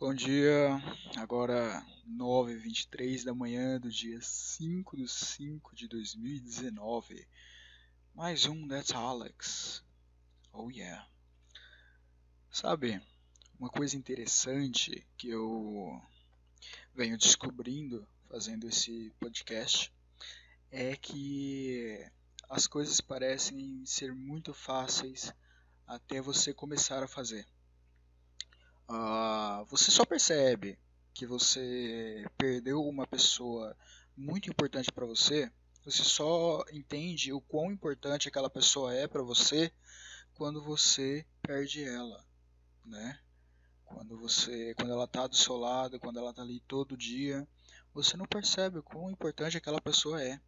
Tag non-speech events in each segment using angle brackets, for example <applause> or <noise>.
Bom dia, agora 9h23 da manhã do dia 5 de 5 de 2019. Mais um That's Alex. Oh yeah. Sabe, uma coisa interessante que eu venho descobrindo fazendo esse podcast é que as coisas parecem ser muito fáceis até você começar a fazer. Uh, você só percebe que você perdeu uma pessoa muito importante para você, você só entende o quão importante aquela pessoa é para você quando você perde ela, né? Quando você, quando ela tá do seu lado, quando ela tá ali todo dia, você não percebe o quão importante aquela pessoa é.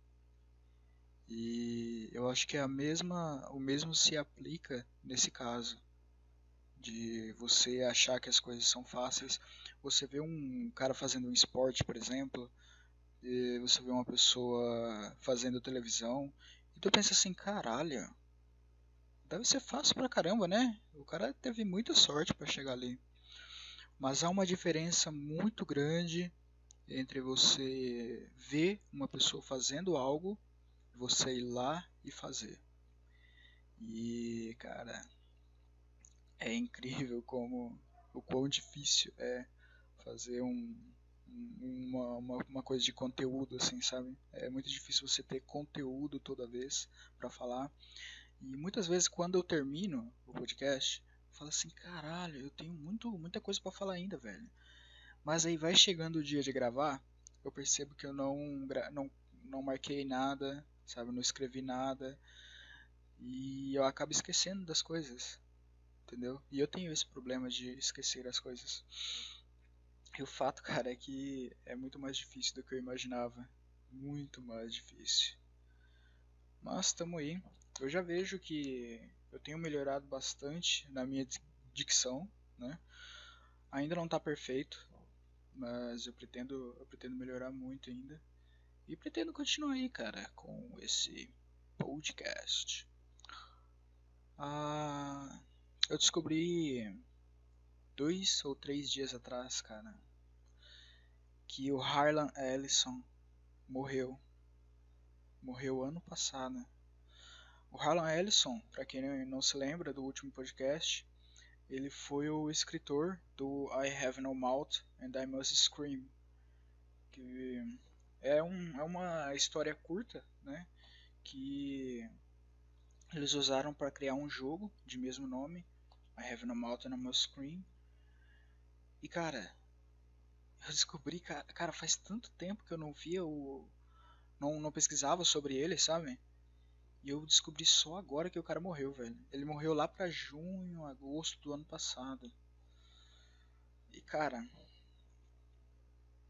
E eu acho que a mesma, o mesmo se aplica nesse caso de você achar que as coisas são fáceis. Você vê um cara fazendo um esporte, por exemplo, você vê uma pessoa fazendo televisão, e tu pensa assim, caralho, deve ser fácil pra caramba, né? O cara teve muita sorte para chegar ali. Mas há uma diferença muito grande entre você ver uma pessoa fazendo algo, você ir lá e fazer. E, cara, é incrível como o quão difícil é fazer um, uma, uma, uma, coisa de conteúdo assim sabe? É muito difícil você ter conteúdo toda vez para falar. E muitas vezes quando eu termino o podcast eu falo assim caralho eu tenho muito muita coisa para falar ainda velho. Mas aí vai chegando o dia de gravar eu percebo que eu não não não marquei nada sabe? Não escrevi nada. E eu acabo esquecendo das coisas entendeu? E eu tenho esse problema de esquecer as coisas. E o fato, <laughs> cara, é que é muito mais difícil do que eu imaginava. Muito mais difícil. Mas estamos aí. Eu já vejo que eu tenho melhorado bastante na minha dicção, né? Ainda não está perfeito, mas eu pretendo, eu pretendo melhorar muito ainda. E pretendo continuar aí, cara, com esse podcast. Ah, eu descobri dois ou três dias atrás, cara, que o Harlan Ellison morreu. Morreu ano passado. O Harlan Ellison, para quem não se lembra do último podcast, ele foi o escritor do I Have No Mouth and I Must Scream, que é, um, é uma história curta, né, que eles usaram para criar um jogo de mesmo nome I Have No Mouth on My Screen. E cara, eu descobri, cara, cara, faz tanto tempo que eu não via o. Não, não pesquisava sobre ele, sabe? E eu descobri só agora que o cara morreu, velho. Ele morreu lá pra junho, agosto do ano passado. E cara,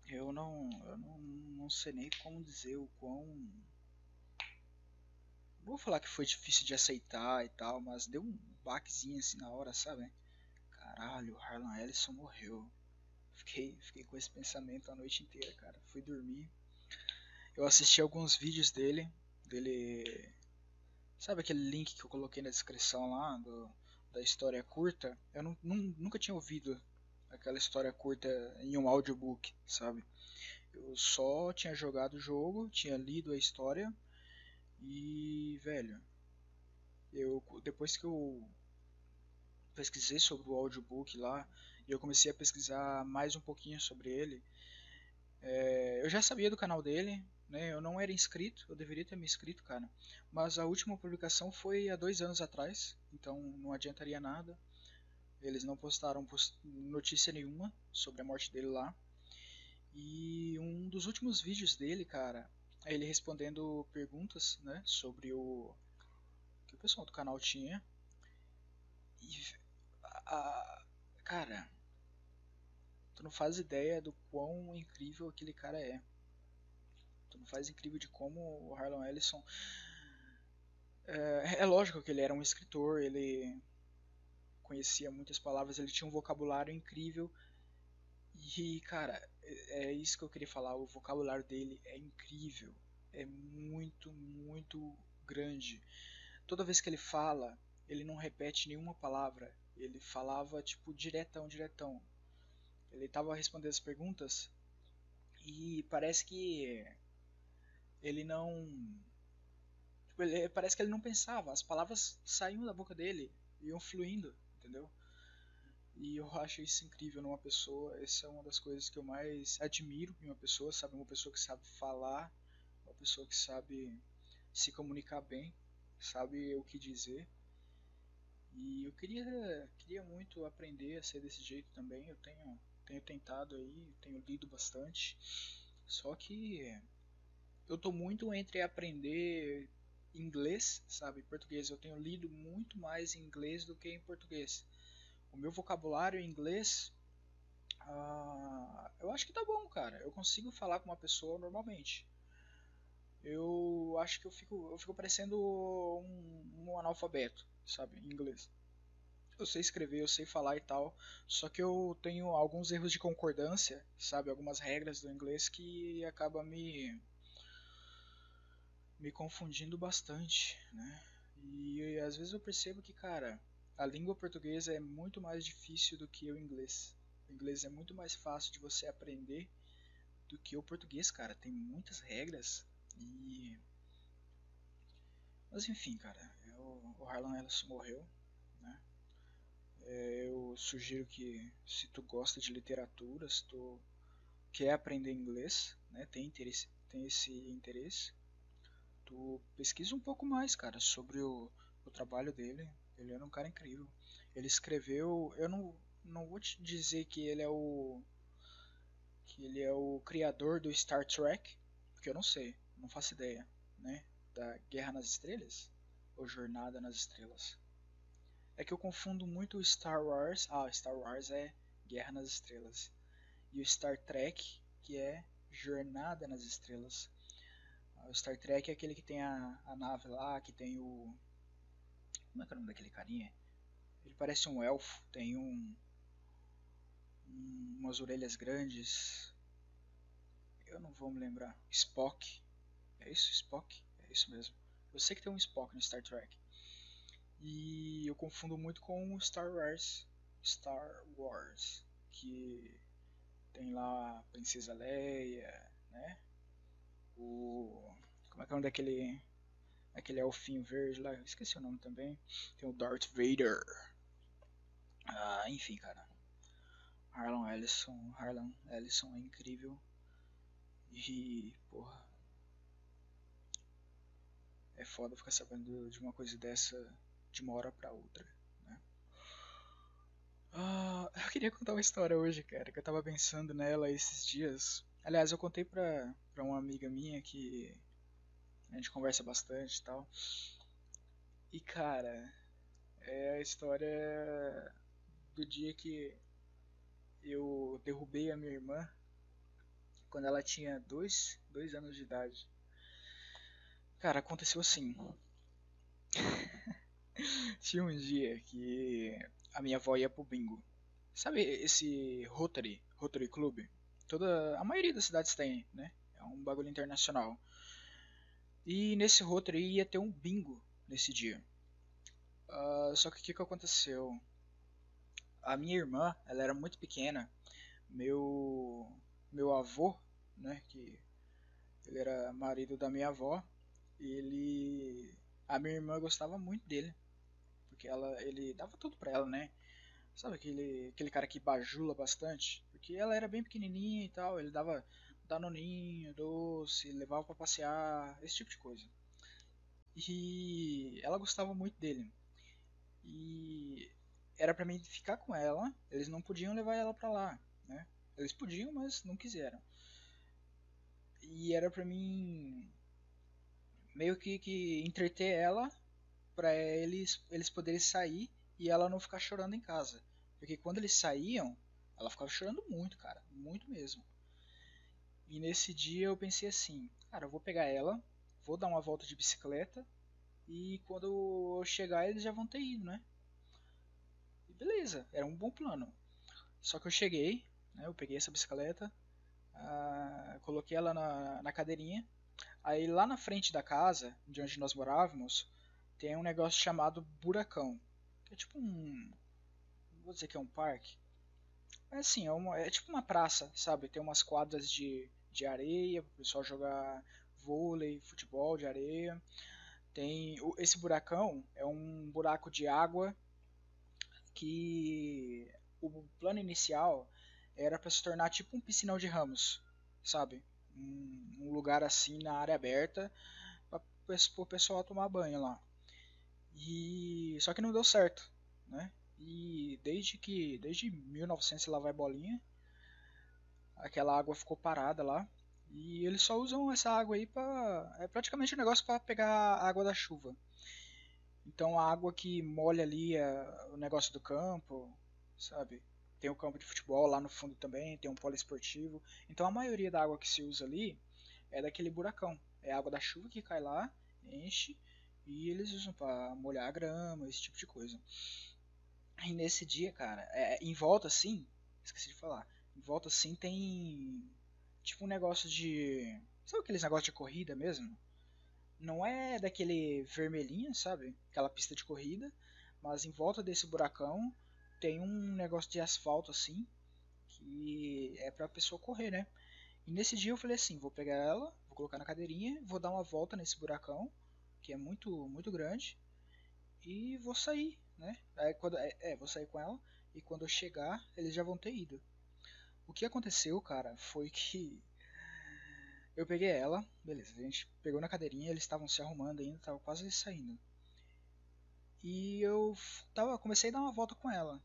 eu não, eu não, não sei nem como dizer o quão vou falar que foi difícil de aceitar e tal, mas deu um baquezinho assim na hora, sabe? Caralho, o Harlan Ellison morreu. Fiquei, fiquei com esse pensamento a noite inteira, cara. Fui dormir. Eu assisti alguns vídeos dele, dele Sabe aquele link que eu coloquei na descrição lá do, da história curta? Eu não, nunca tinha ouvido aquela história curta em um audiobook, sabe? Eu só tinha jogado o jogo, tinha lido a história e, velho, eu depois que eu pesquisei sobre o audiobook lá e eu comecei a pesquisar mais um pouquinho sobre ele, é, eu já sabia do canal dele, né? Eu não era inscrito, eu deveria ter me inscrito, cara. Mas a última publicação foi há dois anos atrás, então não adiantaria nada. Eles não postaram post notícia nenhuma sobre a morte dele lá. E um dos últimos vídeos dele, cara, ele respondendo perguntas, né, sobre o que o pessoal do canal tinha. E a, cara, tu não faz ideia do quão incrível aquele cara é. Tu não faz incrível de como o Harlan Ellison é, é lógico que ele era um escritor, ele conhecia muitas palavras, ele tinha um vocabulário incrível. E, cara, é, é isso que eu queria falar. O vocabulário dele é incrível. É muito, muito grande. Toda vez que ele fala, ele não repete nenhuma palavra. Ele falava, tipo, diretão, diretão. Ele tava respondendo as perguntas e parece que ele não. Tipo, ele, parece que ele não pensava, as palavras saíam da boca dele, iam fluindo, entendeu? E eu acho isso incrível numa pessoa. Essa é uma das coisas que eu mais admiro em uma pessoa, sabe? Uma pessoa que sabe falar, uma pessoa que sabe se comunicar bem, sabe o que dizer. E eu queria, queria muito aprender a ser desse jeito também. Eu tenho, tenho tentado aí, tenho lido bastante. Só que eu tô muito entre aprender inglês, sabe, português. Eu tenho lido muito mais em inglês do que em português. O meu vocabulário em inglês, uh, eu acho que tá bom, cara. Eu consigo falar com uma pessoa normalmente. Eu acho que eu fico, eu fico parecendo um, um analfabeto, sabe, em inglês. Eu sei escrever, eu sei falar e tal, só que eu tenho alguns erros de concordância, sabe, algumas regras do inglês que acaba me me confundindo bastante, né? E às vezes eu percebo que, cara, a língua portuguesa é muito mais difícil do que o inglês. O inglês é muito mais fácil de você aprender do que o português, cara. Tem muitas regras e. Mas enfim, cara, eu, o Harlan Ellison morreu, né? É, eu sugiro que se tu gosta de literatura, se tu quer aprender inglês, né, tem interesse, tem esse interesse, tu pesquisa um pouco mais, cara, sobre o, o trabalho dele. Ele era um cara incrível. Ele escreveu, eu não, não vou te dizer que ele é o que ele é o criador do Star Trek, porque eu não sei, não faço ideia, né? Da Guerra nas Estrelas ou Jornada nas Estrelas. É que eu confundo muito Star Wars. Ah, Star Wars é Guerra nas Estrelas. E o Star Trek, que é Jornada nas Estrelas. O Star Trek é aquele que tem a, a nave lá, que tem o. Como é que é o nome daquele carinha? Ele parece um elfo, tem um, um umas orelhas grandes. Eu não vou me lembrar. Spock. É isso? Spock? É isso mesmo. Eu sei que tem um Spock no Star Trek. E eu confundo muito com o Star Wars. Star Wars. Que tem lá a Princesa Leia, né? O. Como é que é o nome daquele. Aquele elfinho verde lá? Esqueci o nome também. Tem o Darth Vader. Ah, enfim, cara. Harlan Ellison. Harlan Ellison é incrível. E. Porra. É foda ficar sabendo de uma coisa dessa de uma hora pra outra. Né? Ah, eu queria contar uma história hoje, cara, que eu tava pensando nela esses dias. Aliás, eu contei pra, pra uma amiga minha que a gente conversa bastante e tal. E cara, é a história do dia que eu derrubei a minha irmã quando ela tinha dois, dois anos de idade. Cara, aconteceu assim. <laughs> tinha um dia que a minha avó ia pro bingo. Sabe esse Rotary, Rotary Club? toda a maioria das cidades tem, né? É um bagulho internacional. E nesse roteiro ia ter um bingo nesse dia. Uh, só que o que, que aconteceu? A minha irmã, ela era muito pequena. Meu meu avô, né, que ele era marido da minha avó, ele a minha irmã gostava muito dele, porque ela ele dava tudo para ela, né? Sabe aquele aquele cara que bajula bastante? Porque ela era bem pequenininha e tal, ele dava danoninho, doce, levava para passear, esse tipo de coisa. E ela gostava muito dele. E era para mim ficar com ela, eles não podiam levar ela para lá, né? Eles podiam, mas não quiseram. E era para mim meio que, que entreter ela para eles eles poderem sair e ela não ficar chorando em casa. Porque quando eles saíam, ela ficava chorando muito, cara, muito mesmo. E nesse dia eu pensei assim, cara, eu vou pegar ela, vou dar uma volta de bicicleta e quando eu chegar eles já vão ter ido, né? E beleza, era um bom plano. Só que eu cheguei, né, eu peguei essa bicicleta, ah, coloquei ela na, na cadeirinha, aí lá na frente da casa, de onde nós morávamos, tem um negócio chamado buracão, que é tipo um, vou dizer que é um parque, É assim, é, uma, é tipo uma praça, sabe? Tem umas quadras de, de areia, o pessoal jogar vôlei, futebol de areia. Tem esse buracão é um buraco de água que o plano inicial era para se tornar tipo um piscinão de ramos, sabe? Um, um lugar assim na área aberta para o pessoal tomar banho lá. E só que não deu certo, né? E desde que desde 1900 lá vai bolinha, aquela água ficou parada lá e eles só usam essa água aí para é praticamente um negócio para pegar a água da chuva. Então a água que molha ali é o negócio do campo, sabe? Tem o campo de futebol lá no fundo também, tem um poliesportivo. Então a maioria da água que se usa ali é daquele buracão. É a água da chuva que cai lá, enche e eles usam para molhar a grama, esse tipo de coisa. E nesse dia, cara, é, em volta assim, esqueci de falar, em volta assim tem tipo um negócio de. Sabe aqueles negócios de corrida mesmo? Não é daquele vermelhinho, sabe? Aquela pista de corrida. Mas em volta desse buracão tem um negócio de asfalto assim. Que é pra pessoa correr, né? E nesse dia eu falei assim: vou pegar ela, vou colocar na cadeirinha, vou dar uma volta nesse buracão, que é muito, muito grande. E vou sair, né? Aí, quando, é, é, vou sair com ela. E quando eu chegar, eles já vão ter ido. O que aconteceu, cara, foi que eu peguei ela, beleza, a gente pegou na cadeirinha, eles estavam se arrumando ainda, estavam quase saindo. E eu tava, comecei a dar uma volta com ela.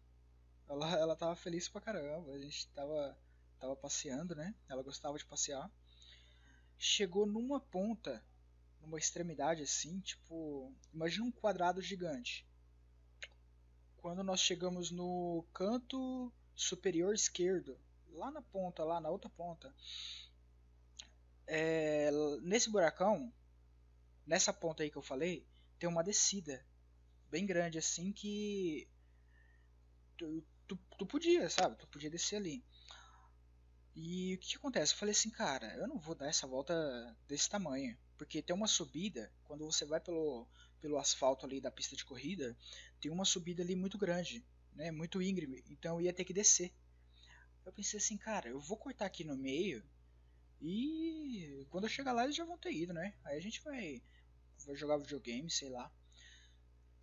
Ela, <laughs> ela tava feliz pra caramba, a gente tava, tava passeando, né? Ela gostava de passear. Chegou numa ponta, numa extremidade assim, tipo, imagina um quadrado gigante. Quando nós chegamos no canto superior esquerdo, lá na ponta, lá na outra ponta. É, nesse buracão, nessa ponta aí que eu falei, tem uma descida bem grande assim que tu, tu, tu podia, sabe? Tu podia descer ali. E o que, que, acontece? Eu falei assim, cara, eu não vou dar essa volta desse tamanho. Porque tem uma subida, quando você vai pelo, pelo asfalto ali da pista de corrida, tem uma subida ali muito grande, né? Muito íngreme. Então eu ia ter que descer. Eu pensei assim, cara, eu vou cortar aqui no meio e quando eu chegar lá eles já vão ter ido, né? Aí a gente vai, vai jogar videogame, sei lá.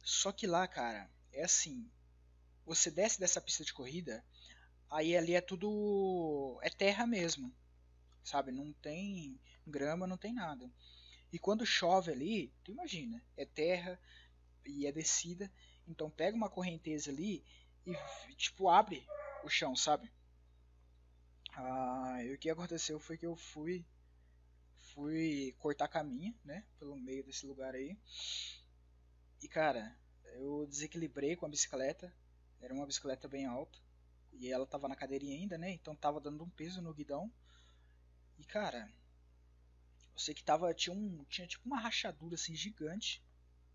Só que lá, cara, é assim, você desce dessa pista de corrida, aí ali é tudo é terra mesmo, sabe? Não tem grama, não tem nada. E quando chove ali, tu imagina, é terra e é descida, então pega uma correnteza ali e tipo abre o chão, sabe? Ah, e o que aconteceu foi que eu fui fui cortar caminho, né, pelo meio desse lugar aí. E cara, eu desequilibrei com a bicicleta. Era uma bicicleta bem alta e ela tava na cadeirinha ainda, né? Então tava dando um peso no guidão. E cara, eu sei que tava tinha um tinha tipo uma rachadura assim gigante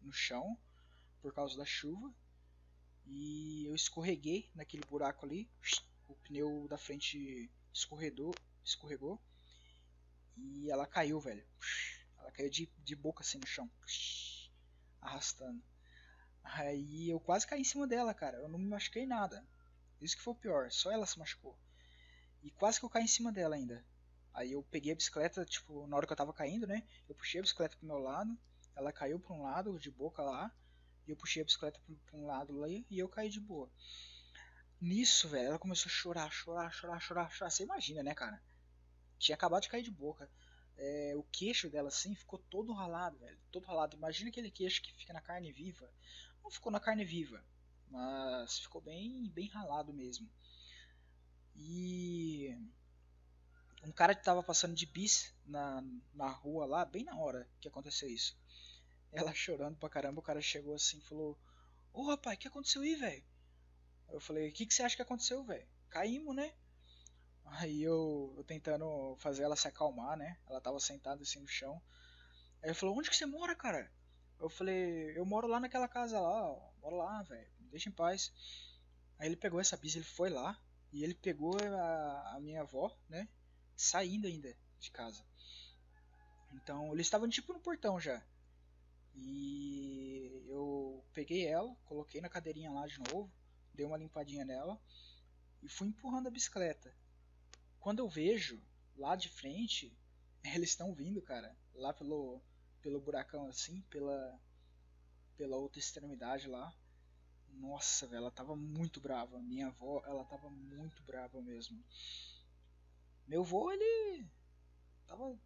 no chão por causa da chuva. E eu escorreguei naquele buraco ali. O pneu da frente escorredou, escorregou e ela caiu, velho. Ela caiu de, de boca assim no chão, arrastando. Aí eu quase caí em cima dela, cara. Eu não me machuquei nada. Isso que foi o pior, só ela se machucou. E quase que eu caí em cima dela ainda. Aí eu peguei a bicicleta, tipo, na hora que eu tava caindo, né? Eu puxei a bicicleta pro meu lado, ela caiu pra um lado, de boca lá, e eu puxei a bicicleta pra um lado lá e eu caí de boa. Nisso, velho, ela começou a chorar, chorar, chorar, chorar, chorar. Você imagina, né, cara? Tinha acabado de cair de boca. É, o queixo dela, assim, ficou todo ralado, velho. Todo ralado. Imagina aquele queixo que fica na carne viva. Não ficou na carne viva, mas ficou bem, bem ralado mesmo. E um cara que tava passando de bis na, na rua lá, bem na hora que aconteceu isso. Ela chorando pra caramba, o cara chegou assim e falou: Ô rapaz, o que aconteceu aí, velho? Eu falei, o que, que você acha que aconteceu, velho? Caímos, né? Aí eu, eu, tentando fazer ela se acalmar, né? Ela tava sentada assim no chão. Aí ele falou, onde que você mora, cara? Eu falei, eu moro lá naquela casa lá, ó. Moro lá, velho. Deixa em paz. Aí ele pegou essa bisa, ele foi lá. E ele pegou a, a minha avó, né? Saindo ainda de casa. Então eles estavam tipo no portão já. E eu peguei ela, coloquei na cadeirinha lá de novo dei uma limpadinha nela e fui empurrando a bicicleta. Quando eu vejo lá de frente, <laughs> eles estão vindo, cara, lá pelo pelo buracão assim, pela pela outra extremidade lá. Nossa, velho, ela tava muito brava. Minha avó, ela tava muito brava mesmo. Meu avô, ele tava,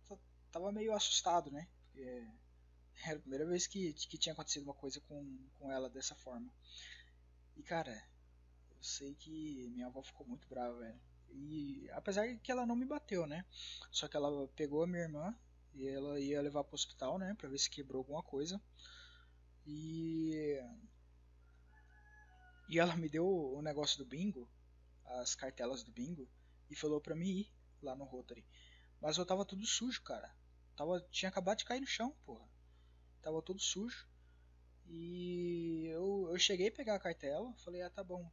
tava meio assustado, né? Porque era a primeira vez que, que tinha acontecido uma coisa com, com ela dessa forma. E cara, eu sei que minha avó ficou muito brava, velho. E apesar que ela não me bateu, né? Só que ela pegou a minha irmã e ela ia levar pro hospital, né? Pra ver se quebrou alguma coisa. E. E ela me deu o negócio do bingo, as cartelas do bingo, e falou pra mim ir lá no Rotary. Mas eu tava tudo sujo, cara. Tava, tinha acabado de cair no chão, porra. Tava tudo sujo. E eu, eu cheguei a pegar a cartela, falei, ah, tá bom.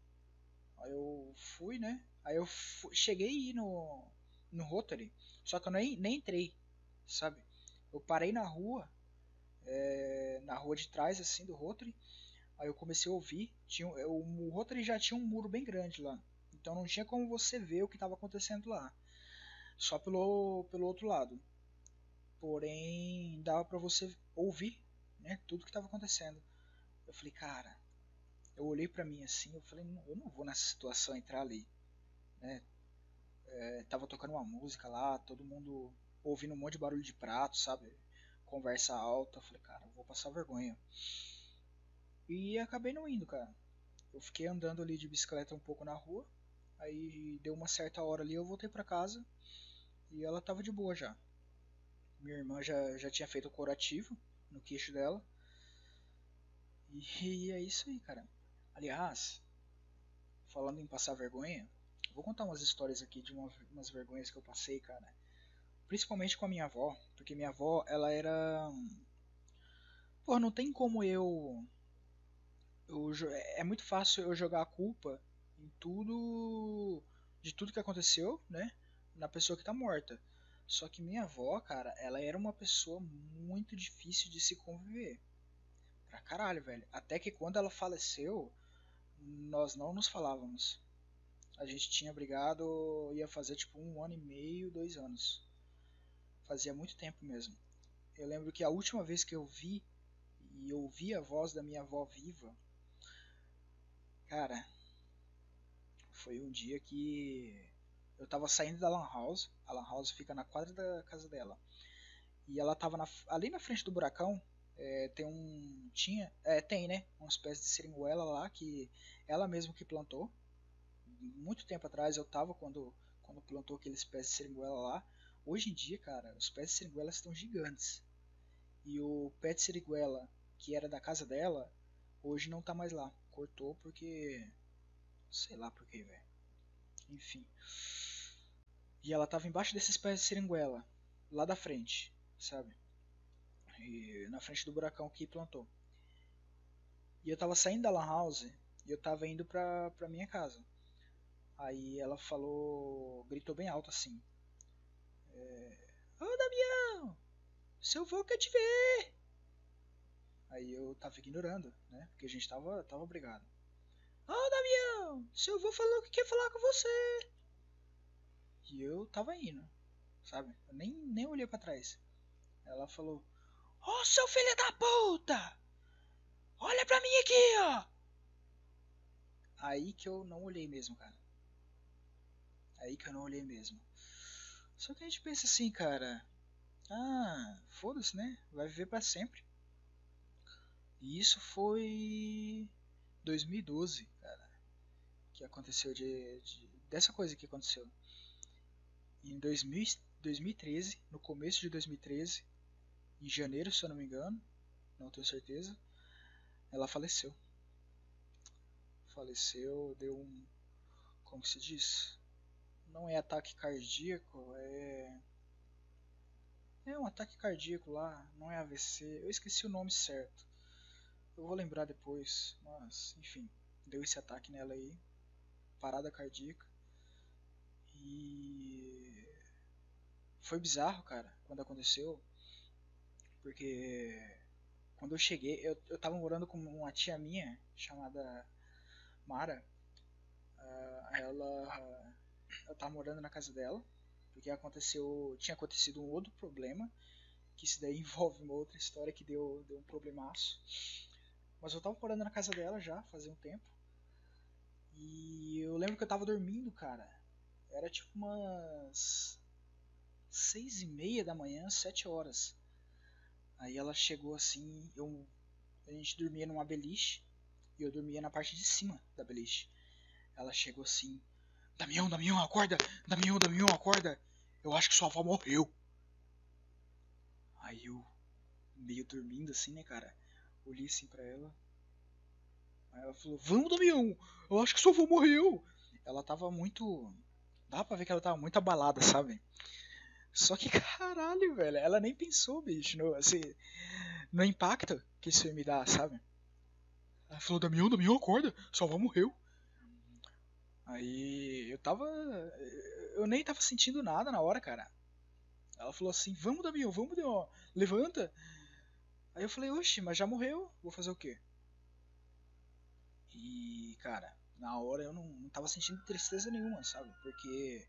Aí eu fui, né? Aí eu fui, cheguei no, no Rotary, só que eu nem, nem entrei, sabe? Eu parei na rua, é, na rua de trás, assim, do Rotary. Aí eu comecei a ouvir. Tinha, o, o Rotary já tinha um muro bem grande lá. Então não tinha como você ver o que estava acontecendo lá. Só pelo, pelo outro lado. Porém, dava para você ouvir né, tudo que estava acontecendo. Eu falei, cara, eu olhei para mim assim, eu falei, eu não vou nessa situação entrar ali. Né? É, tava tocando uma música lá, todo mundo ouvindo um monte de barulho de prato, sabe? Conversa alta. falei, cara, eu vou passar vergonha. E acabei não indo, cara. Eu fiquei andando ali de bicicleta um pouco na rua. Aí deu uma certa hora ali, eu voltei para casa e ela tava de boa já. Minha irmã já, já tinha feito o curativo no queixo dela. E é isso aí, cara. Aliás, falando em passar vergonha, vou contar umas histórias aqui de uma, umas vergonhas que eu passei, cara. Principalmente com a minha avó, porque minha avó, ela era. Pô, não tem como eu. eu é muito fácil eu jogar a culpa em tudo. de tudo que aconteceu, né? Na pessoa que tá morta. Só que minha avó, cara, ela era uma pessoa muito difícil de se conviver. Pra caralho, velho. Até que quando ela faleceu, nós não nos falávamos. A gente tinha brigado, ia fazer tipo um ano e meio, dois anos. Fazia muito tempo mesmo. Eu lembro que a última vez que eu vi e ouvi a voz da minha avó viva, cara, foi um dia que eu tava saindo da Lan House, a Lan House fica na quadra da casa dela. E ela tava na, ali na frente do buracão, é, tem um. Tinha. É, tem, né? Uma espécie de seringuela lá que ela mesma que plantou. Muito tempo atrás eu tava quando, quando plantou aquele espécie de seringuela lá. Hoje em dia, cara, os pés de seringuela estão gigantes. E o pé de seringuela, que era da casa dela, hoje não tá mais lá. Cortou porque. Sei lá por que, velho. Enfim. E ela tava embaixo desses pés de seringuela, lá da frente, sabe? E na frente do buracão que plantou. E eu tava saindo da lan house e eu tava indo pra, pra minha casa. Aí ela falou, gritou bem alto assim: é, Ô Damião, seu vô quer te ver. Aí eu tava ignorando, né? Porque a gente tava, tava brigado. Ô oh, Damião, seu vô falou que quer falar com você. E eu tava indo, sabe? Eu nem, nem olhei para trás. Ela falou: Ô oh, seu filho da puta! Olha pra mim aqui, ó! Aí que eu não olhei mesmo, cara. Aí que eu não olhei mesmo. Só que a gente pensa assim, cara. Ah, foda-se, né? Vai viver para sempre. E isso foi 2012, cara. Que aconteceu de, de, dessa coisa que aconteceu. Em 2000, 2013, no começo de 2013, em janeiro, se eu não me engano, não tenho certeza, ela faleceu. Faleceu, deu um. Como se diz? não é ataque cardíaco, é. É um ataque cardíaco lá, não é AVC. Eu esqueci o nome certo. Eu vou lembrar depois, mas enfim, deu esse ataque nela aí, parada cardíaca. E foi bizarro, cara, quando aconteceu, porque quando eu cheguei, eu, eu tava morando com uma tia minha chamada Mara Uh, ela, ela tava morando na casa dela, porque aconteceu, tinha acontecido um outro problema, que isso daí <laughs> envolve uma outra história que deu, deu um problemaço. Mas eu tava morando na casa dela já, fazia um tempo. E eu lembro que eu tava dormindo, cara. Era tipo umas seis e meia da manhã, sete horas. Aí ela chegou assim, eu, a gente dormia numa beliche e eu dormia na parte de cima da beliche. Ela chegou assim, Damião, Damião, acorda! Damião, Damião, acorda! Eu acho que sua avó morreu. Aí eu, meio dormindo assim, né, cara? Olhei assim pra ela. Aí ela falou, vamos, Damião! Eu acho que sua avó morreu! Ela tava muito. Dá pra ver que ela tava muito abalada, sabe? Só que, <laughs> caralho, velho, ela nem pensou, bicho, no, assim, no impacto que isso me dar, sabe? Ela falou, Damião, Damião, acorda, sua avó morreu. Aí eu tava. Eu nem tava sentindo nada na hora, cara. Ela falou assim, vamos, Damião, vamos, Damião, levanta. Aí eu falei, oxe, mas já morreu, vou fazer o quê? E, cara, na hora eu não, não tava sentindo tristeza nenhuma, sabe? Porque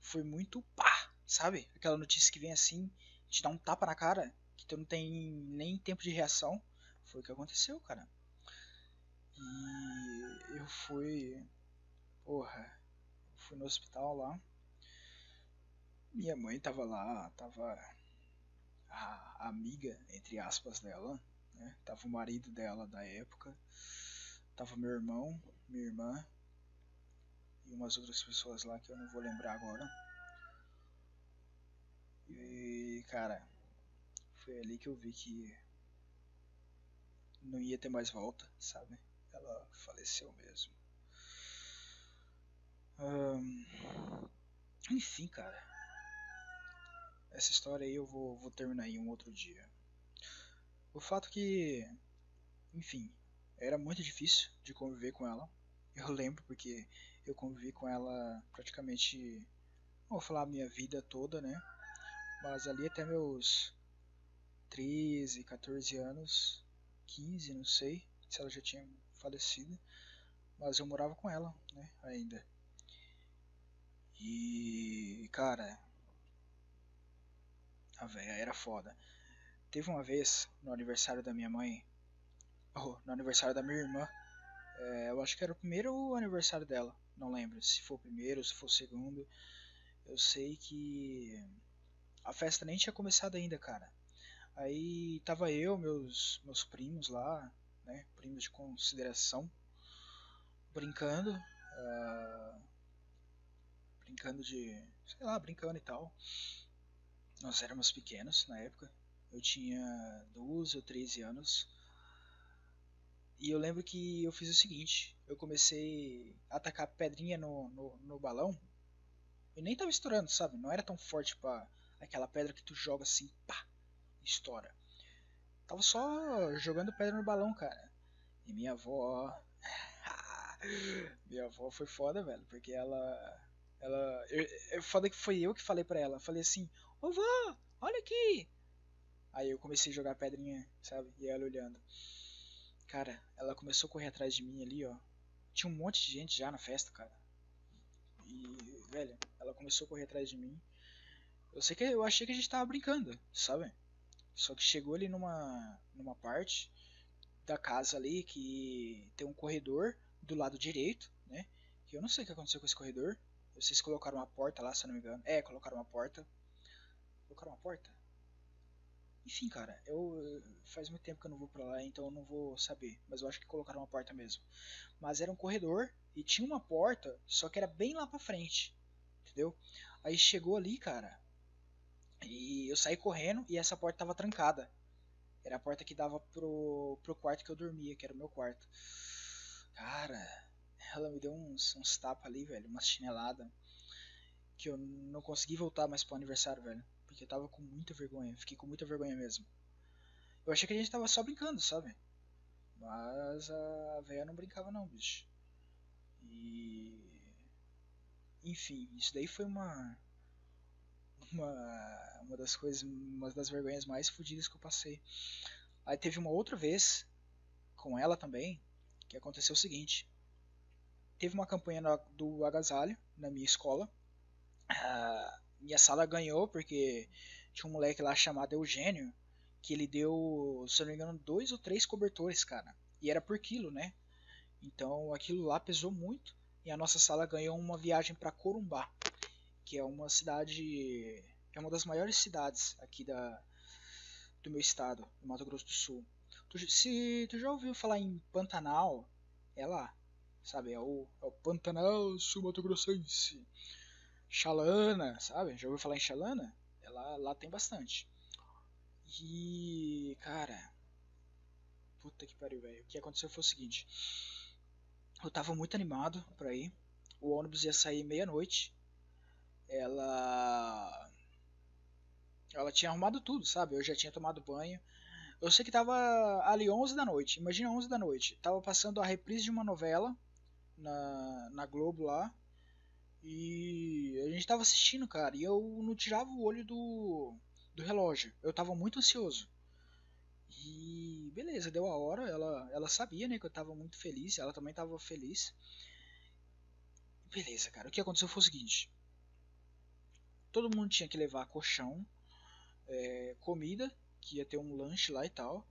foi muito pá, sabe? Aquela notícia que vem assim, te dá um tapa na cara, que tu não tem nem tempo de reação. Foi o que aconteceu, cara. E eu fui. Porra. Fui no hospital lá. Minha mãe tava lá, tava a amiga, entre aspas, dela, né? Tava o marido dela da época. Tava meu irmão, minha irmã e umas outras pessoas lá que eu não vou lembrar agora. E, cara, foi ali que eu vi que não ia ter mais volta, sabe? Ela faleceu mesmo. enfim, cara. Essa história aí eu vou, vou terminar em um outro dia. O fato que, enfim, era muito difícil de conviver com ela. Eu lembro porque eu convivi com ela praticamente, vou falar a minha vida toda, né? Mas ali até meus 13, 14 anos, 15, não sei se ela já tinha falecido, mas eu morava com ela, né, ainda. E, cara, a velha era foda. Teve uma vez no aniversário da minha mãe, oh, no aniversário da minha irmã, é, eu acho que era o primeiro aniversário dela, não lembro se foi o primeiro, se foi o segundo. Eu sei que a festa nem tinha começado ainda, cara. Aí tava eu, meus, meus primos lá, né, primos de consideração, brincando, uh, brincando de, sei lá, brincando e tal. Nós éramos pequenos na época. Eu tinha 12 ou 13 anos. E eu lembro que eu fiz o seguinte: eu comecei a atacar pedrinha no, no, no balão. E nem tava estourando, sabe? Não era tão forte para aquela pedra que tu joga assim, pá, estoura. Tava só jogando pedra no balão, cara. E minha avó. <laughs> minha avó foi foda, velho, porque ela. Ela. Eu, foda que foi eu que falei pra ela. Falei assim: Ô vó, olha aqui. Aí eu comecei a jogar pedrinha, sabe? E ela olhando. Cara, ela começou a correr atrás de mim ali, ó. Tinha um monte de gente já na festa, cara. E, velho, ela começou a correr atrás de mim. Eu sei que eu achei que a gente tava brincando, sabe? Só que chegou ali numa, numa parte da casa ali que tem um corredor do lado direito, né? Que eu não sei o que aconteceu com esse corredor. Vocês colocaram uma porta lá, se eu não me engano. É, colocaram uma porta. Colocaram uma porta? Enfim, cara, eu faz muito tempo que eu não vou pra lá, então eu não vou saber. Mas eu acho que colocaram uma porta mesmo. Mas era um corredor e tinha uma porta, só que era bem lá pra frente. Entendeu? Aí chegou ali, cara. E eu saí correndo e essa porta tava trancada. Era a porta que dava pro, pro quarto que eu dormia, que era o meu quarto. Cara, ela me deu uns, uns tapas ali, velho, uma chinelada. Que eu não consegui voltar mais pro aniversário, velho porque eu tava com muita vergonha. Fiquei com muita vergonha mesmo. Eu achei que a gente tava só brincando, sabe? Mas a velha não brincava não, bicho. E. Enfim, isso daí foi uma. Uma, uma das coisas, uma das vergonhas mais fodidas que eu passei. Aí teve uma outra vez com ela também, que aconteceu o seguinte. teve uma campanha do agasalho na minha escola. Uh, minha sala ganhou porque tinha um moleque lá chamado Eugênio que ele deu, se não me engano, dois ou três cobertores, cara. E era por quilo, né? Então aquilo lá pesou muito e a nossa sala ganhou uma viagem para Corumbá, que é uma cidade, é uma das maiores cidades aqui da do meu estado, do Mato Grosso do Sul. Tu, se tu já ouviu falar em Pantanal, é lá, sabe? É o, é o Pantanal Sul-Mato Grossense. Xalana, sabe? Já ouviu falar em Xalana? É lá, lá tem bastante. E, cara, puta que pariu, velho. O que aconteceu foi o seguinte: eu tava muito animado pra ir. O ônibus ia sair meia-noite. Ela. Ela tinha arrumado tudo, sabe? Eu já tinha tomado banho. Eu sei que tava ali 11 da noite. Imagina 11 da noite. Tava passando a reprise de uma novela na, na Globo lá. E a gente tava assistindo, cara. E eu não tirava o olho do, do relógio. Eu tava muito ansioso. E beleza, deu a hora. Ela, ela sabia, né, que eu tava muito feliz. Ela também tava feliz. Beleza, cara. O que aconteceu foi o seguinte: todo mundo tinha que levar colchão, é, comida, que ia ter um lanche lá e tal.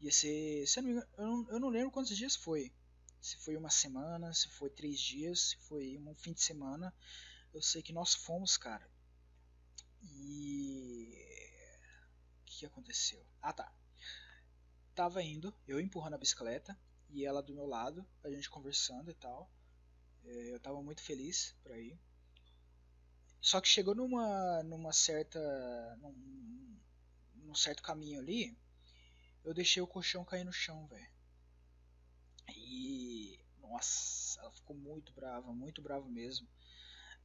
Ia ser. Se eu, não, eu, não, eu não lembro quantos dias foi. Se foi uma semana, se foi três dias, se foi um fim de semana. Eu sei que nós fomos, cara. E. O que aconteceu? Ah tá. Tava indo, eu empurrando a bicicleta e ela do meu lado, a gente conversando e tal. É, eu tava muito feliz pra ir. Só que chegou numa, numa certa. Num, num certo caminho ali, eu deixei o colchão cair no chão, velho. E. Nossa, ela ficou muito brava, muito brava mesmo.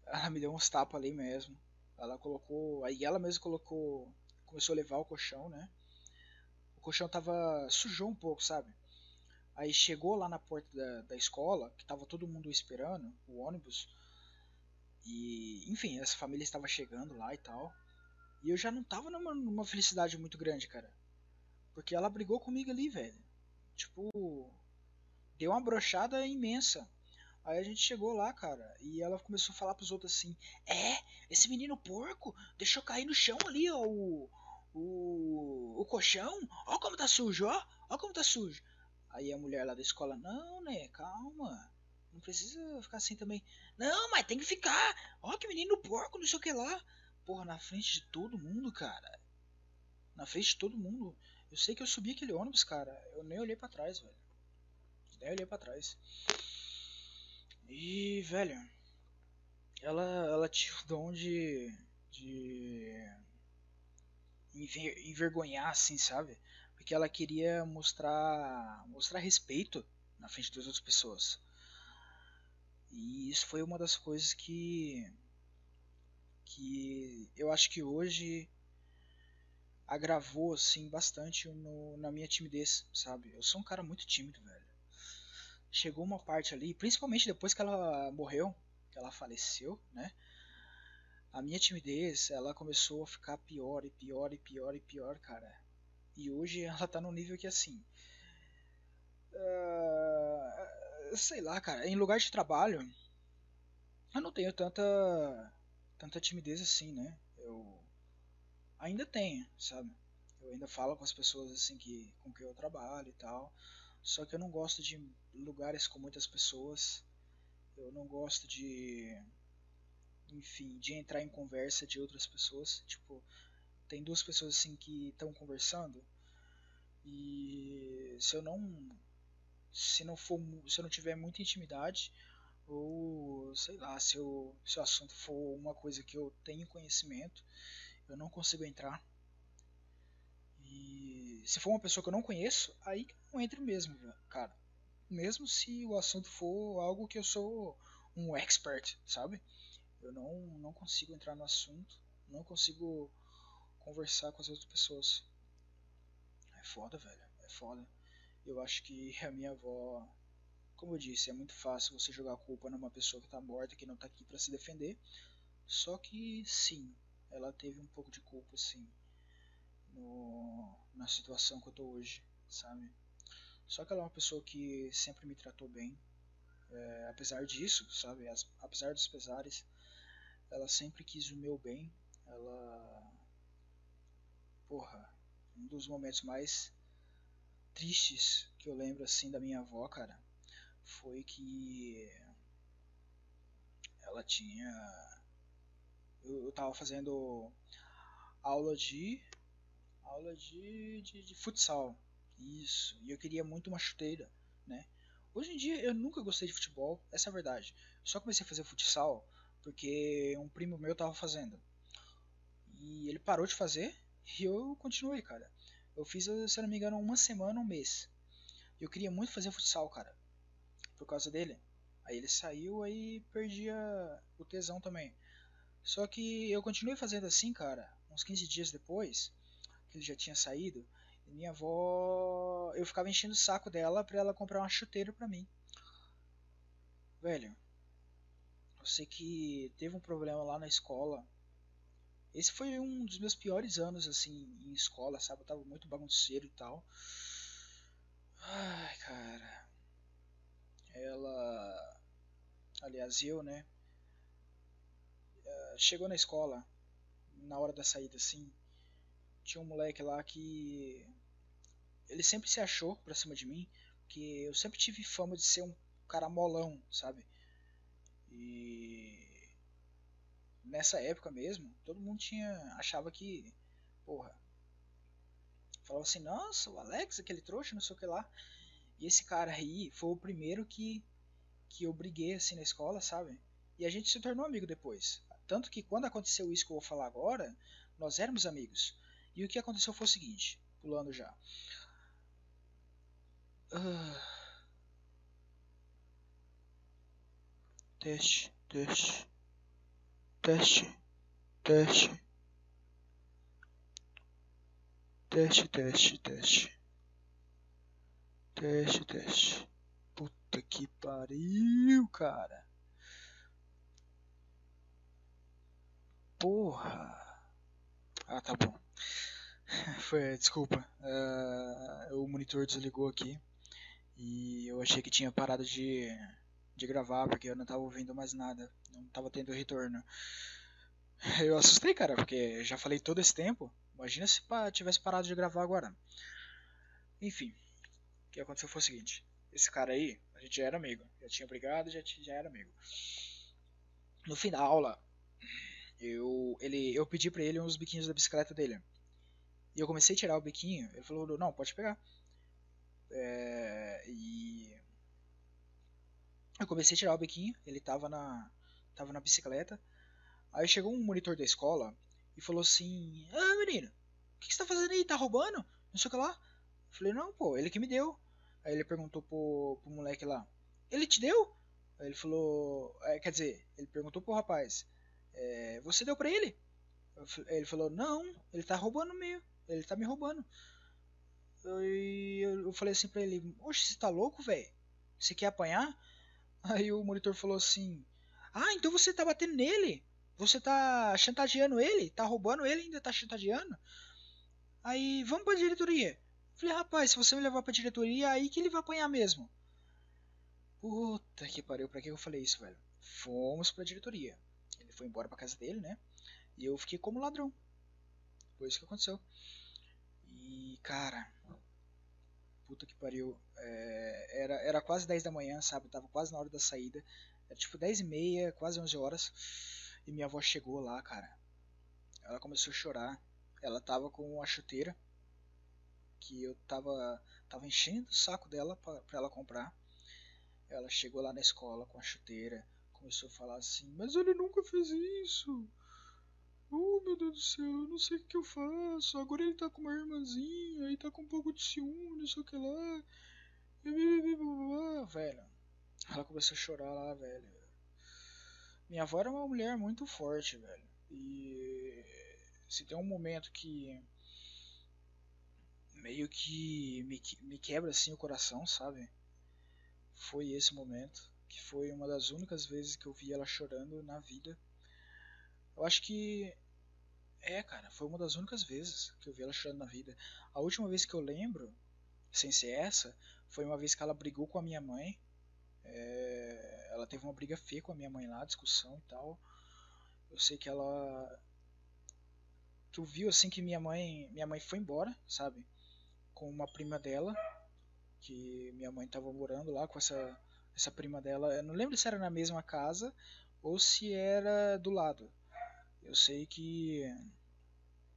Ela me deu uns tapas ali mesmo. Ela colocou. Aí ela mesmo colocou. Começou a levar o colchão, né? O colchão tava. sujou um pouco, sabe? Aí chegou lá na porta da, da escola, que tava todo mundo esperando, o ônibus. E, enfim, essa família estava chegando lá e tal. E eu já não tava numa, numa felicidade muito grande, cara. Porque ela brigou comigo ali, velho. Tipo, deu uma brochada imensa. Aí a gente chegou lá, cara, e ela começou a falar pros outros assim: É, esse menino porco deixou cair no chão ali, ó, o, o, o colchão. Ó como tá sujo, ó, ó como tá sujo. Aí a mulher lá da escola: Não, né, calma. Não precisa ficar assim também. Não, mas tem que ficar. Ó, que menino porco, não sei o que lá. Porra, na frente de todo mundo, cara. Na frente de todo mundo. Eu sei que eu subi aquele ônibus, cara. Eu nem olhei para trás, velho. Nem olhei para trás. E, velho. Ela, ela tinha o dom de. de. envergonhar, assim, sabe? Porque ela queria mostrar. mostrar respeito na frente das outras pessoas. E isso foi uma das coisas que que eu acho que hoje agravou assim bastante no, na minha timidez, sabe? Eu sou um cara muito tímido, velho. Chegou uma parte ali, principalmente depois que ela morreu, que ela faleceu, né? A minha timidez, ela começou a ficar pior e pior e pior e pior, cara. E hoje ela tá num nível que assim, uh, sei lá, cara, em lugar de trabalho, eu não tenho tanta tanta timidez assim, né? Eu ainda tenho, sabe? Eu ainda falo com as pessoas assim que com que eu trabalho e tal. Só que eu não gosto de lugares com muitas pessoas. Eu não gosto de enfim, de entrar em conversa de outras pessoas, tipo, tem duas pessoas assim que estão conversando e se eu não se não for se eu não tiver muita intimidade ou sei lá, se, eu, se o assunto for uma coisa que eu tenho conhecimento, eu não consigo entrar. E se for uma pessoa que eu não conheço, aí eu não entro mesmo, cara. Mesmo se o assunto for algo que eu sou um expert, sabe? Eu não, não consigo entrar no assunto, não consigo conversar com as outras pessoas. É foda, velho, é foda. Eu acho que a minha avó como eu disse, é muito fácil você jogar a culpa numa pessoa que está morta, que não está aqui para se defender. Só que sim, ela teve um pouco de culpa, sim, no, na situação que eu tô hoje, sabe? Só que ela é uma pessoa que sempre me tratou bem. é, apesar disso, sabe? As, apesar dos pesares, ela sempre quis o meu bem. Ela. Porra, um dos momentos mais tristes que eu lembro assim da minha avó, cara, foi que ela tinha. Eu, eu tava fazendo aula de. aula de, de, de futsal. Isso. E eu queria muito uma chuteira, né? Hoje em dia eu nunca gostei de futebol, essa é a verdade. Só comecei a fazer futsal porque um primo meu tava fazendo. E ele parou de fazer e eu continuei, cara. Eu fiz, se não me engano, uma semana, um mês. Eu queria muito fazer futsal, cara. Por causa dele. Aí ele saiu, aí perdia o tesão também. Só que eu continuei fazendo assim, cara. Uns 15 dias depois, que ele já tinha saído, minha avó. Eu ficava enchendo o saco dela pra ela comprar uma chuteira pra mim. Velho, eu sei que teve um problema lá na escola. Esse foi um dos meus piores anos, assim, em escola, sabe? Eu tava muito bagunceiro e tal. Ai, cara. Ela. Aliás, eu, né? Eh, chegou na escola, na hora da saída, assim. Tinha um moleque lá que. Ele sempre se achou pra cima de mim. Porque eu sempre tive fama de ser um cara molão, sabe? E nessa época mesmo, todo mundo tinha achava que, porra, falava assim, nossa, o Alex, aquele trouxa, não sei o que lá. E esse cara aí foi o primeiro que que eu briguei assim na escola, sabe? E a gente se tornou amigo depois. Tanto que quando aconteceu isso que eu vou falar agora, nós éramos amigos. E o que aconteceu foi o seguinte, pulando já. Uh... Teste, teste. Teste, teste. Teste, teste, teste. Teste, teste. Puta que pariu, cara. Porra. Ah, tá bom. <laughs> Foi, desculpa. Uh, o monitor desligou aqui. E eu achei que tinha parado de de gravar, porque eu não tava ouvindo mais nada, não tava tendo retorno. Eu assustei, cara, porque já falei todo esse tempo. Imagina se tivesse parado de gravar agora. Enfim, o que aconteceu foi o seguinte: esse cara aí, a gente já era amigo, já tinha brigado, já, já era amigo. No fim da aula, eu, ele, eu pedi pra ele uns biquinhos da bicicleta dele. E eu comecei a tirar o biquinho. Ele falou: Não, pode pegar. É, e eu comecei a tirar o biquinho, ele tava na, tava na bicicleta. Aí chegou um monitor da escola e falou assim: Ah, menino, o que, você tá fazendo aí? Tá roubando? Não sei o que lá. Eu falei: Não, pô, ele que me deu. Aí ele perguntou pro, pro moleque lá: Ele te deu? Aí ele falou: é, Quer dizer, ele perguntou pro rapaz: é, Você deu pra ele? Ele falou: Não, ele tá roubando meio. Ele tá me roubando. Eu, eu, eu falei assim pra ele: Oxe, você tá louco, velho? Você quer apanhar? Aí o monitor falou assim: Ah, então você tá batendo nele? Você tá chantageando ele? Tá roubando ele ainda tá chantageando? Aí, vamos pra diretoria. Falei, rapaz, se você me levar pra diretoria, aí que ele vai apanhar mesmo. Puta que pariu, pra que eu falei isso, velho? Fomos pra diretoria. Ele foi embora pra casa dele, né? E eu fiquei como ladrão. Foi isso que aconteceu. E, cara, puta que pariu. É, era, era quase 10 da manhã, sabe? Tava quase na hora da saída. Era tipo 10 e meia, quase 11 horas. E minha avó chegou lá, cara. Ela começou a chorar. Ela tava com a chuteira. Que eu tava, tava enchendo o saco dela pra, pra ela comprar. Ela chegou lá na escola com a chuteira. Começou a falar assim: Mas ele nunca fez isso. Oh meu Deus do céu, eu não sei o que eu faço. Agora ele tá com uma irmãzinha, aí tá com um pouco de ciúme, não sei o que lá. Velho. Ela começou a chorar lá, velho. Minha avó era uma mulher muito forte, velho. E se tem um momento que meio que me, me quebra assim o coração, sabe? Foi esse momento. Que foi uma das únicas vezes que eu vi ela chorando na vida. Eu acho que é, cara, foi uma das únicas vezes que eu vi ela chorando na vida. A última vez que eu lembro, sem ser essa, foi uma vez que ela brigou com a minha mãe. É, ela teve uma briga feia com a minha mãe lá, discussão e tal. Eu sei que ela. Tu viu assim que minha mãe. Minha mãe foi embora, sabe? Com uma prima dela. Que minha mãe tava morando lá com essa, essa prima dela. Eu não lembro se era na mesma casa ou se era do lado. Eu sei que.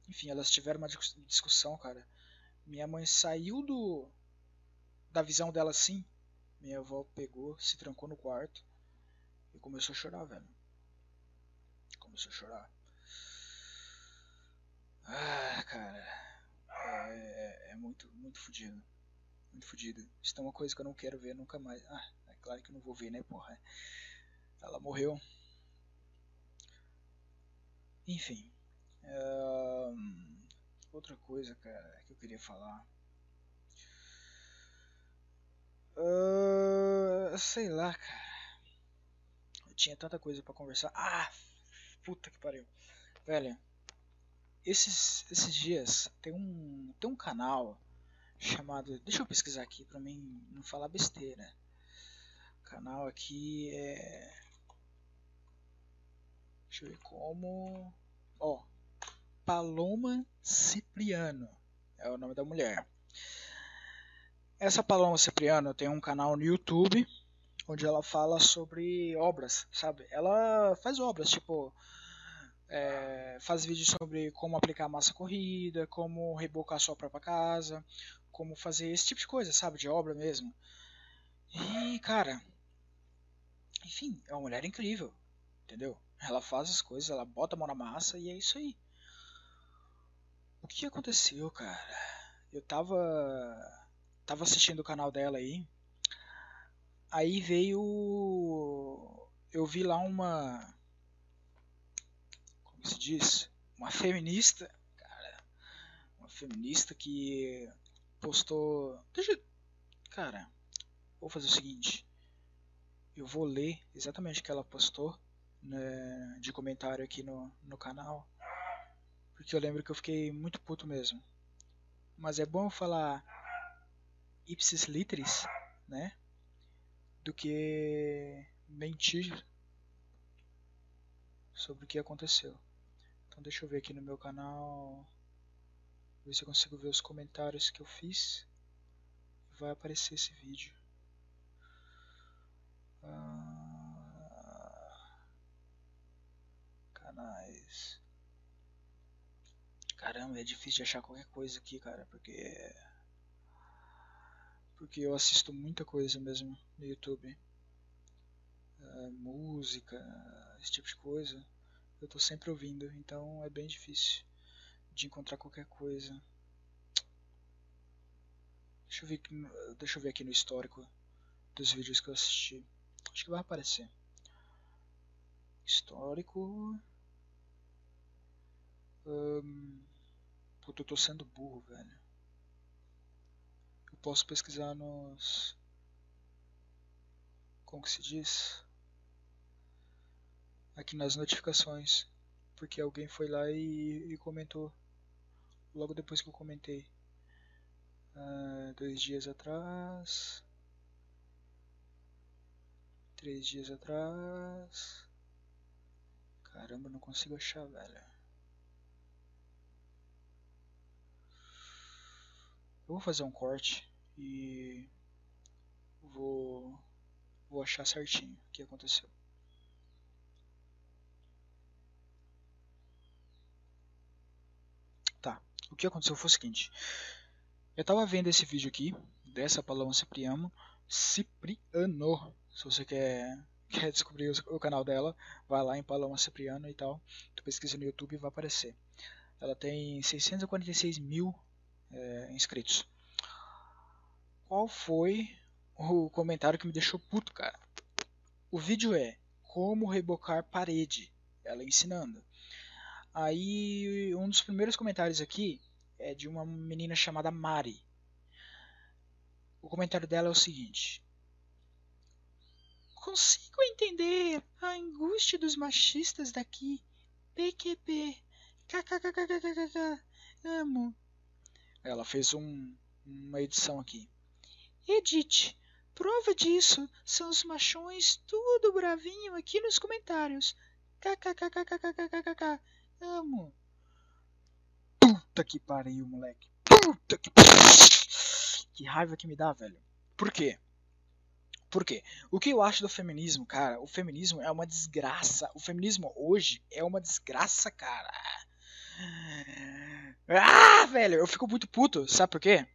Enfim, elas tiveram uma discussão, cara. Minha mãe saiu do. Da visão dela assim. Minha avó pegou, se trancou no quarto e começou a chorar, velho. Começou a chorar. Ah, cara. É, é, é muito, muito fodido. Muito fodido. Isso é uma coisa que eu não quero ver nunca mais. Ah, é claro que eu não vou ver, né, porra. Ela morreu. Enfim. Outra coisa, cara, que eu queria falar. Sei lá, cara. Eu tinha tanta coisa para conversar. Ah, puta que pariu. Velho, esses, esses dias tem um, tem um canal chamado. Deixa eu pesquisar aqui pra mim não falar besteira. O canal aqui é. Deixa eu ver como. Ó. Paloma Cipriano é o nome da mulher. Essa Paloma Cipriano tem um canal no YouTube onde ela fala sobre obras, sabe? Ela faz obras, tipo, é, faz vídeos sobre como aplicar massa corrida, como rebocar sua própria casa, como fazer esse tipo de coisa, sabe? De obra mesmo. E, cara, enfim, é uma mulher incrível, entendeu? Ela faz as coisas, ela bota a mão na massa e é isso aí. O que aconteceu, cara? Eu tava tava assistindo o canal dela aí. Aí veio eu vi lá uma como se diz, uma feminista, cara, uma feminista que postou, deixa, cara, vou fazer o seguinte, eu vou ler exatamente o que ela postou né, de comentário aqui no, no canal porque eu lembro que eu fiquei muito puto mesmo. Mas é bom falar ipsis literis, né? Do que mentir sobre o que aconteceu. Então deixa eu ver aqui no meu canal. Ver se eu consigo ver os comentários que eu fiz. Vai aparecer esse vídeo. Ah, canais. Caramba, é difícil de achar qualquer coisa aqui, cara, porque. Porque eu assisto muita coisa mesmo no YouTube. Uh, música, esse tipo de coisa. Eu tô sempre ouvindo, então é bem difícil de encontrar qualquer coisa. Deixa eu ver, deixa eu ver aqui no histórico dos vídeos que eu assisti. Acho que vai aparecer. Histórico. Um, puta, eu tô sendo burro, velho. Eu posso pesquisar nos. Como que se diz? Aqui nas notificações. Porque alguém foi lá e, e comentou. Logo depois que eu comentei. Uh, dois dias atrás. Três dias atrás. Caramba, não consigo achar, velho. Eu vou fazer um corte e vou, vou achar certinho o que aconteceu. Tá, o que aconteceu foi o seguinte. Eu tava vendo esse vídeo aqui, dessa Paloma Cipriano, Cipriano, se você quer, <laughs> quer descobrir o, o canal dela, vai lá em Paloma Cipriano e tal, tu pesquisa no YouTube e vai aparecer. Ela tem 646 mil é, inscritos. Qual foi o comentário que me deixou puto, cara? O vídeo é como rebocar parede, ela ensinando. Aí um dos primeiros comentários aqui é de uma menina chamada Mari. O comentário dela é o seguinte: Consigo entender a angústia dos machistas daqui. PQP. KKKKKK. Amo. Ela fez um, uma edição aqui. Edite. prova disso são os machões tudo bravinho aqui nos comentários. KKKKKKKKK. Amo. Puta que pariu, moleque. Puta que Que raiva que me dá, velho. Por quê? Por quê? O que eu acho do feminismo, cara? O feminismo é uma desgraça. O feminismo hoje é uma desgraça, cara. Ah, velho, eu fico muito puto. Sabe por quê?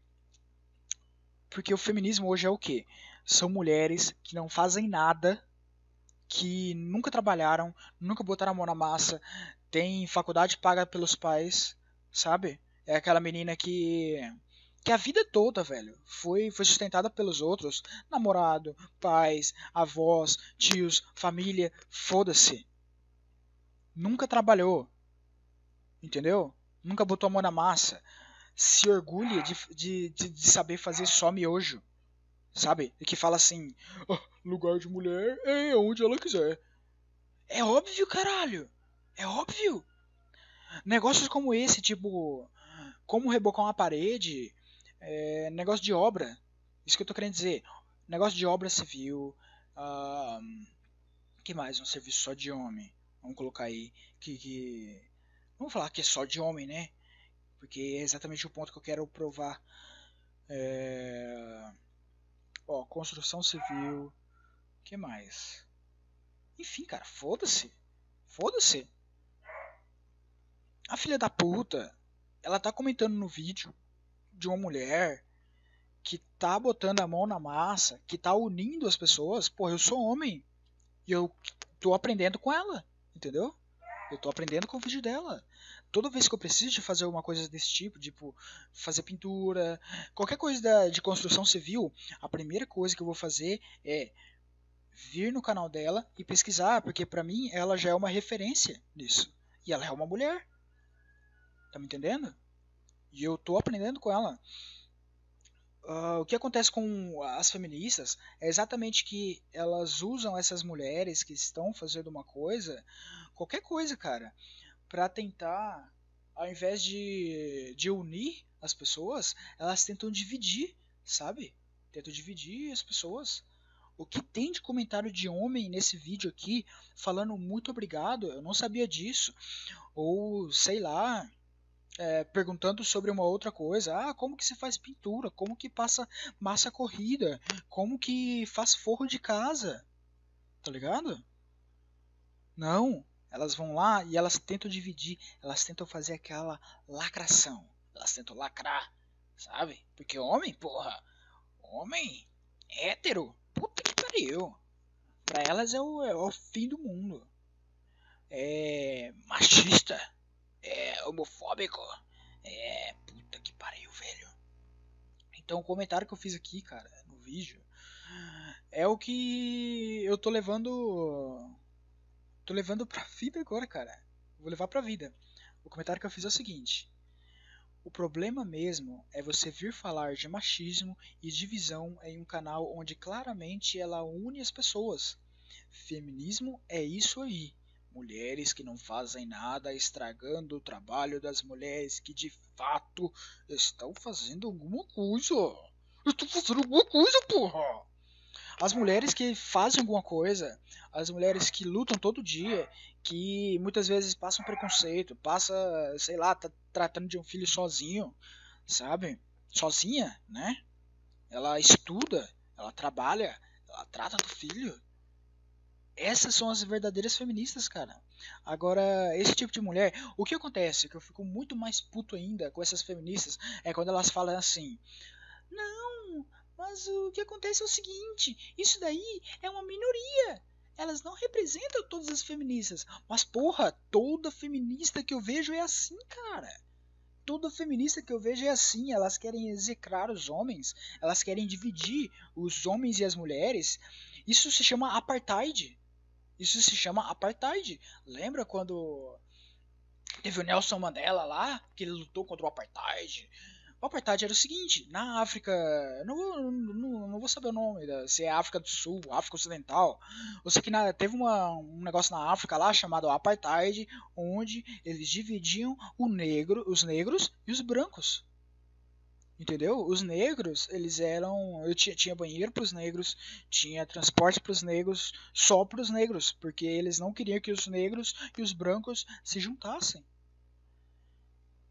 Porque o feminismo hoje é o quê? São mulheres que não fazem nada, que nunca trabalharam, nunca botaram a mão na massa, tem faculdade paga pelos pais, sabe? É aquela menina que que a vida toda, velho, foi foi sustentada pelos outros, namorado, pais, avós, tios, família, foda-se. Nunca trabalhou. Entendeu? Nunca botou a mão na massa se orgulha de, de, de, de saber fazer só miojo. Sabe? E que fala assim: oh, lugar de mulher é onde ela quiser. É óbvio, caralho. É óbvio. Negócios como esse, tipo, como rebocar uma parede, é, negócio de obra. Isso que eu tô querendo dizer. Negócio de obra civil. Uh, que mais? Um serviço só de homem. Vamos colocar aí. Que, que. Vamos falar que é só de homem, né? porque é exatamente o ponto que eu quero provar. É... Ó, construção civil. que mais? Enfim, cara, foda-se. Foda-se. A filha da puta, ela tá comentando no vídeo de uma mulher que tá botando a mão na massa, que tá unindo as pessoas. Porra, eu sou homem. E eu tô aprendendo com ela, entendeu? Eu tô aprendendo com o vídeo dela toda vez que eu preciso de fazer alguma coisa desse tipo, tipo fazer pintura, qualquer coisa de construção civil, a primeira coisa que eu vou fazer é vir no canal dela e pesquisar, porque para mim ela já é uma referência nisso. E ela é uma mulher. Tá me entendendo? E eu tô aprendendo com ela. Uh, o que acontece com as feministas é exatamente que elas usam essas mulheres que estão fazendo uma coisa, qualquer coisa, cara, para tentar, ao invés de, de unir as pessoas, elas tentam dividir, sabe? Tentam dividir as pessoas. O que tem de comentário de homem nesse vídeo aqui falando muito obrigado, eu não sabia disso. Ou sei lá, é, perguntando sobre uma outra coisa. Ah, como que se faz pintura? Como que passa massa corrida? Como que faz forro de casa? Tá ligado? Não, elas vão lá e elas tentam dividir, elas tentam fazer aquela lacração. Elas tentam lacrar, sabe? Porque homem, porra, homem hétero, puta que pariu. Pra elas é o, é o fim do mundo. É machista, é homofóbico, é puta que pariu, velho. Então o comentário que eu fiz aqui, cara, no vídeo, é o que eu tô levando tô levando pra <laughs> vida agora, cara. Vou levar pra vida. O comentário que eu fiz é o seguinte: O problema mesmo é você vir falar de machismo e divisão em um canal onde claramente ela une as pessoas. Feminismo é isso aí. Mulheres que não fazem nada estragando o trabalho das mulheres que de fato estão fazendo alguma coisa. Estou fazendo alguma coisa, porra! as mulheres que fazem alguma coisa, as mulheres que lutam todo dia, que muitas vezes passam preconceito, passa, sei lá, tá tratando de um filho sozinho, sabe? Sozinha, né? Ela estuda, ela trabalha, ela trata do filho. Essas são as verdadeiras feministas, cara. Agora, esse tipo de mulher, o que acontece? Que eu fico muito mais puto ainda com essas feministas é quando elas falam assim: Não, mas o que acontece é o seguinte: isso daí é uma minoria. Elas não representam todas as feministas. Mas, porra, toda feminista que eu vejo é assim, cara. Toda feminista que eu vejo é assim. Elas querem execrar os homens. Elas querem dividir os homens e as mulheres. Isso se chama apartheid. Isso se chama apartheid. Lembra quando teve o Nelson Mandela lá, que ele lutou contra o apartheid? O apartheid era o seguinte: na África, não, não, não vou saber o nome, se é África do Sul, África Ocidental. Eu sei que na, teve uma, um negócio na África lá chamado apartheid, onde eles dividiam o negro, os negros e os brancos. Entendeu? Os negros, eles eram. Eu tinha, tinha banheiro para os negros, tinha transporte para os negros, só para os negros, porque eles não queriam que os negros e os brancos se juntassem.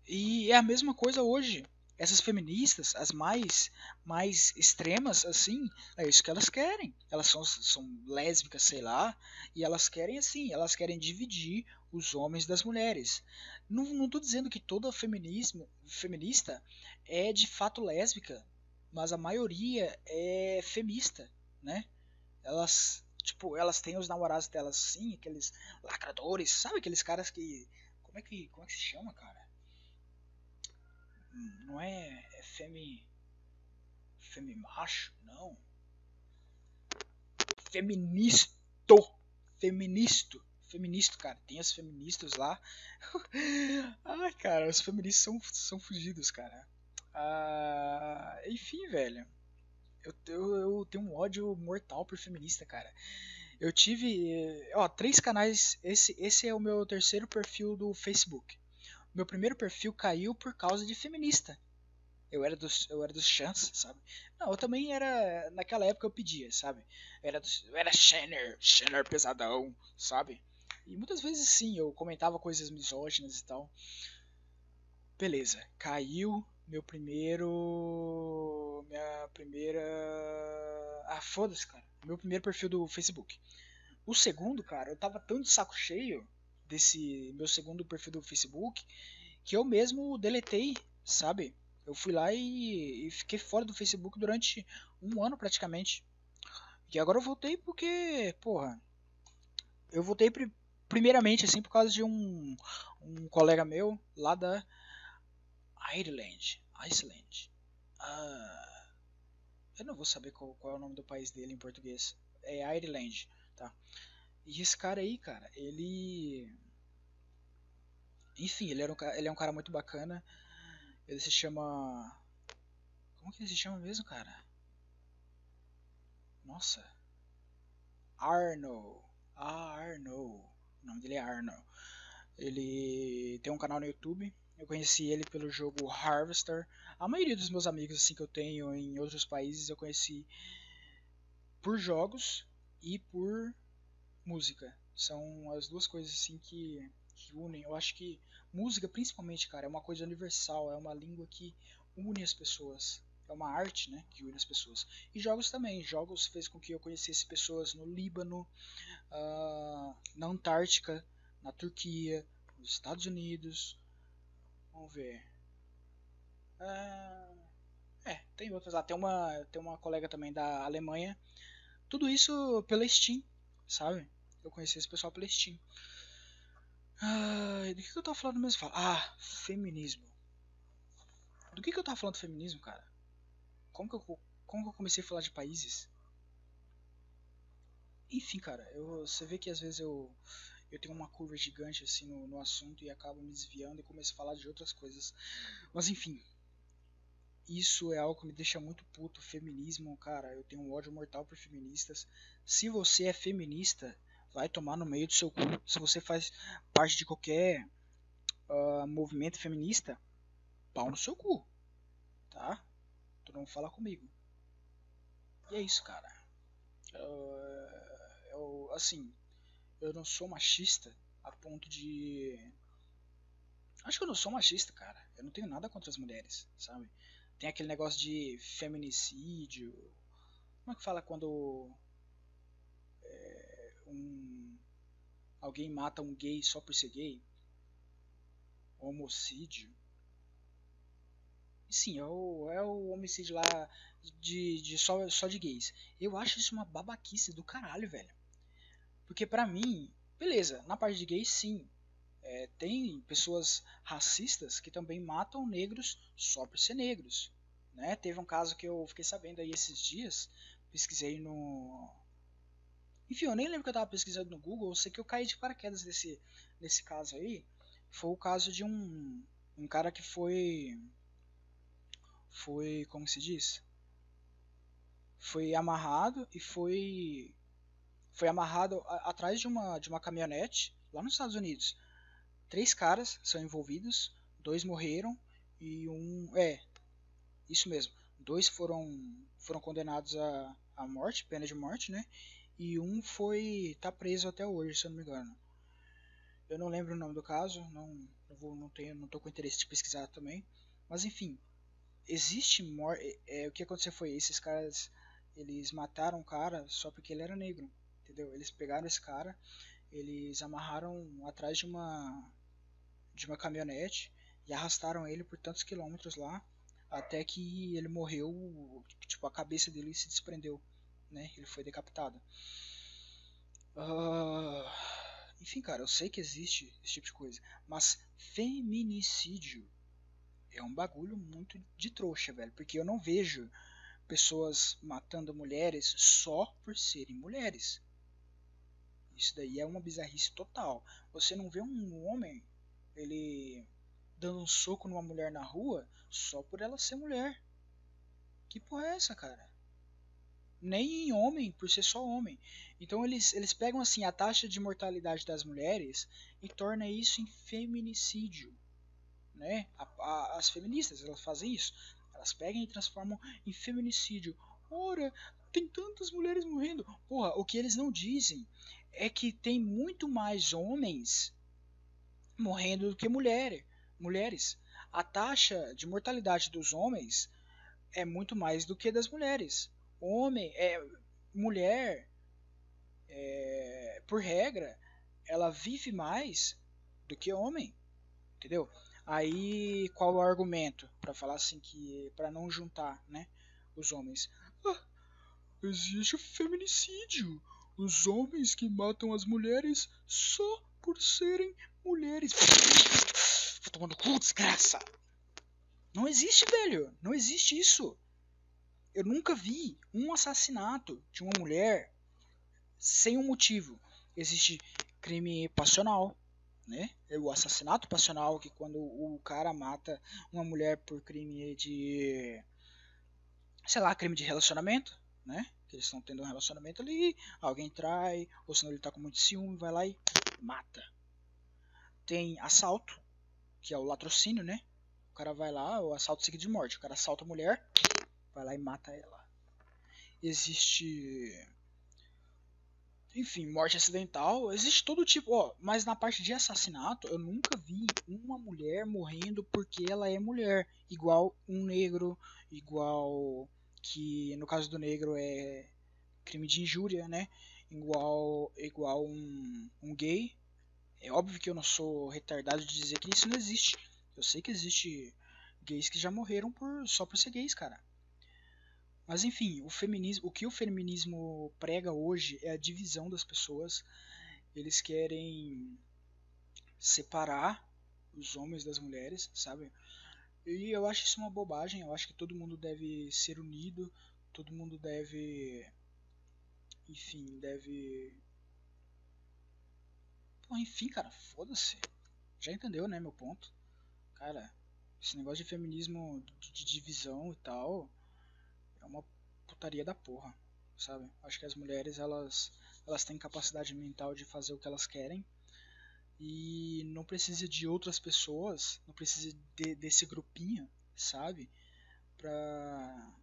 E é a mesma coisa hoje. Essas feministas, as mais mais extremas, assim, é isso que elas querem. Elas são, são lésbicas, sei lá, e elas querem assim, elas querem dividir os homens das mulheres. Não, tô dizendo que toda feminismo, feminista é de fato lésbica, mas a maioria é femista, né? Elas, tipo, elas têm os namorados delas sim, aqueles lacradores, sabe aqueles caras que como é que como é que se chama, cara? Não é, é femi femi macho, não. Feministo, feministo feminista, cara. Tem as feministas lá. <laughs> Ai, cara, os feministas são, são fugidos, cara. Ah, enfim, velho. Eu, eu, eu, tenho um ódio mortal por feminista, cara. Eu tive, ó, três canais. Esse, esse é o meu terceiro perfil do Facebook. Meu primeiro perfil caiu por causa de feminista. Eu era dos, eu era dos chans, sabe? Não, eu também era. Naquela época eu pedia, sabe? Eu era, dos, eu era Shanner, Shanner pesadão, sabe? E muitas vezes sim, eu comentava coisas misóginas e tal. Beleza, caiu meu primeiro. Minha primeira. Ah, foda-se, cara. Meu primeiro perfil do Facebook. O segundo, cara, eu tava tão de saco cheio desse meu segundo perfil do Facebook que eu mesmo deletei, sabe? Eu fui lá e, e fiquei fora do Facebook durante um ano praticamente. E agora eu voltei porque, porra, eu voltei primeiramente assim por causa de um, um colega meu lá da Ireland, Iceland. Ah, eu não vou saber qual, qual, é o nome do país dele em português. É Ireland, tá? E esse cara aí, cara, ele enfim, ele, era um, ele é um cara muito bacana. Ele se chama como que ele se chama mesmo, cara? Nossa. Arno. Ah, Arno. O nome dele é Arnold. Ele tem um canal no YouTube. Eu conheci ele pelo jogo Harvester. A maioria dos meus amigos assim que eu tenho em outros países eu conheci por jogos e por música. São as duas coisas assim que, que unem. Eu acho que música, principalmente, cara, é uma coisa universal, é uma língua que une as pessoas. É uma arte, né, que une as pessoas. E jogos também. Jogos fez com que eu conhecesse pessoas no Líbano, uh, na Antártica, na Turquia, nos Estados Unidos. Vamos ver. Uh, é, tem outras lá. Tem uma, tem uma colega também da Alemanha. Tudo isso pela Steam, sabe? Eu conheci esse pessoal pela Steam. Ah, do que, que eu tava falando mesmo? Ah, feminismo. Do que, que eu tava falando feminismo, cara? Como que, eu, como que eu comecei a falar de países? Enfim, cara, eu, você vê que às vezes eu, eu tenho uma curva gigante assim no, no assunto e acabo me desviando e começo a falar de outras coisas. Mas enfim, isso é algo que me deixa muito puto. Feminismo, cara, eu tenho um ódio mortal por feministas. Se você é feminista, vai tomar no meio do seu cu. Se você faz parte de qualquer uh, movimento feminista, pau no seu cu, tá? Tu não fala comigo. E é isso, cara. Uh, assim, eu não sou machista a ponto de. Acho que eu não sou machista, cara. Eu não tenho nada contra as mulheres, sabe? Tem aquele negócio de feminicídio. Como é que fala quando é, um, alguém mata um gay só por ser gay? Homicídio. Sim, é o, é o homicídio lá de, de só, só de gays. Eu acho isso uma babaquice do caralho, velho. Porque pra mim, beleza, na parte de gays sim. É, tem pessoas racistas que também matam negros só por ser negros. Né? Teve um caso que eu fiquei sabendo aí esses dias, pesquisei no. Enfim, eu nem lembro que eu tava pesquisando no Google, eu sei que eu caí de paraquedas nesse, nesse caso aí. Foi o caso de um, um cara que foi. Foi. Como se diz? Foi amarrado e foi foi amarrado a, atrás de uma, de uma caminhonete lá nos Estados Unidos. Três caras são envolvidos, dois morreram e um. É. Isso mesmo. Dois foram, foram condenados à, à morte, pena de morte, né? E um foi. tá preso até hoje, se eu não me engano. Eu não lembro o nome do caso, não, não, vou, não, tenho, não tô com interesse de pesquisar também. Mas enfim, existe morte. É, o que aconteceu foi esses caras eles mataram o cara só porque ele era negro, entendeu? Eles pegaram esse cara, eles amarraram atrás de uma de uma caminhonete e arrastaram ele por tantos quilômetros lá até que ele morreu, tipo a cabeça dele se desprendeu, né? Ele foi decapitado. Uh, enfim, cara, eu sei que existe esse tipo de coisa, mas feminicídio é um bagulho muito de trouxa, velho, porque eu não vejo pessoas matando mulheres só por serem mulheres. Isso daí é uma bizarrice total. Você não vê um homem ele dando um soco numa mulher na rua só por ela ser mulher. Que porra é essa, cara? Nem em homem, por ser só homem. Então eles, eles pegam assim a taxa de mortalidade das mulheres e torna isso em feminicídio. Né? A, a, as feministas elas fazem isso. Elas pegam e transformam em feminicídio. Ora, tem tantas mulheres morrendo. Porra, o que eles não dizem é que tem muito mais homens morrendo do que mulher, mulheres. A taxa de mortalidade dos homens é muito mais do que das mulheres. Homem, é, mulher, é, por regra, ela vive mais do que homem, entendeu? Aí qual o argumento para falar assim que para não juntar, né, os homens? Ah, existe o feminicídio, os homens que matam as mulheres só por serem mulheres. Vou tomando cu, desgraça. Não existe, velho. Não existe isso. Eu nunca vi um assassinato de uma mulher sem um motivo. Existe crime passional, né? É o assassinato passional, que quando o cara mata uma mulher por crime de. sei lá, crime de relacionamento, né? Que eles estão tendo um relacionamento ali, alguém trai, ou senão ele tá com muito ciúme, vai lá e mata. Tem assalto, que é o latrocínio, né? O cara vai lá, o assalto seguido de morte. O cara assalta a mulher, vai lá e mata ela. Existe enfim, morte acidental, existe todo tipo, ó, mas na parte de assassinato, eu nunca vi uma mulher morrendo porque ela é mulher, igual um negro, igual que no caso do negro é crime de injúria, né? Igual igual um, um gay. É óbvio que eu não sou retardado de dizer que isso não existe. Eu sei que existe gays que já morreram por só por ser gays, cara. Mas enfim, o feminismo, o que o feminismo prega hoje é a divisão das pessoas. Eles querem separar os homens das mulheres, sabe? E eu acho isso uma bobagem. Eu acho que todo mundo deve ser unido, todo mundo deve, enfim, deve. Pô, enfim, cara, foda-se. Já entendeu, né, meu ponto? Cara, esse negócio de feminismo de, de divisão e tal é uma putaria da porra, sabe? Acho que as mulheres elas elas têm capacidade mental de fazer o que elas querem e não precisa de outras pessoas, não precisa de, desse grupinho, sabe? Pra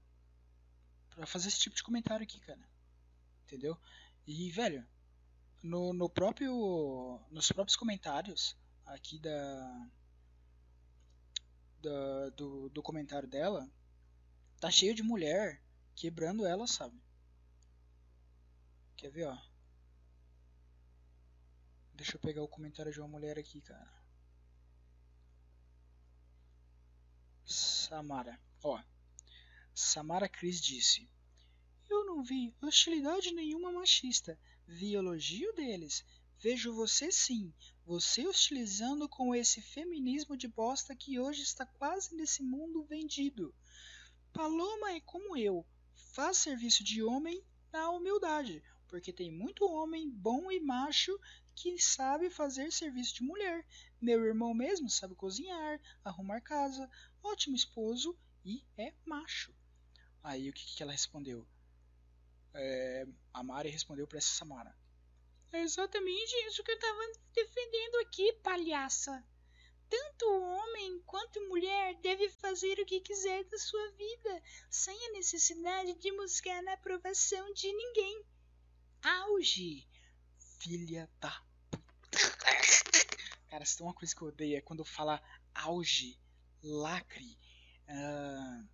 pra fazer esse tipo de comentário aqui, cara. Entendeu? E velho, no, no próprio nos próprios comentários aqui da, da do, do comentário dela Tá cheio de mulher quebrando ela, sabe? Quer ver, ó? Deixa eu pegar o comentário de uma mulher aqui, cara. Samara. Ó. Samara Cris disse: Eu não vi hostilidade nenhuma machista. Vi elogio deles. Vejo você sim. Você hostilizando com esse feminismo de bosta que hoje está quase nesse mundo vendido. Paloma é como eu, faz serviço de homem na humildade, porque tem muito homem bom e macho que sabe fazer serviço de mulher. Meu irmão mesmo sabe cozinhar, arrumar casa, ótimo esposo e é macho. Aí o que, que ela respondeu? É, a Mari respondeu para essa Samara. É exatamente isso que eu estava defendendo aqui, palhaça. Tanto homem quanto mulher deve fazer o que quiser da sua vida, sem a necessidade de buscar a aprovação de ninguém. Auge! Filha da. Cara, se tem uma coisa que eu odeio é quando fala auge, lacre, uh,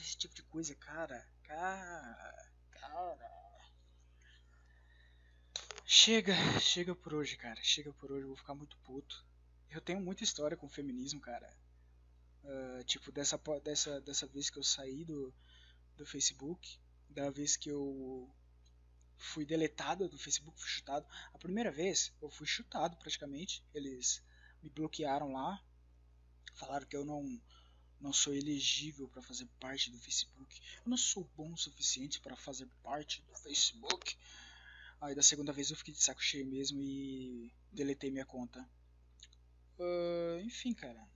esse tipo de coisa, cara. Cara. Cara. Chega, chega por hoje, cara. Chega por hoje, eu vou ficar muito puto. Eu tenho muita história com feminismo, cara. Uh, tipo, dessa, dessa, dessa vez que eu saí do, do Facebook, da vez que eu fui deletado do Facebook, fui chutado. A primeira vez eu fui chutado praticamente. Eles me bloquearam lá, falaram que eu não não sou elegível para fazer parte do Facebook. Eu não sou bom o suficiente para fazer parte do Facebook. Aí da segunda vez eu fiquei de saco cheio mesmo e deletei minha conta. Uh, enfim, cara.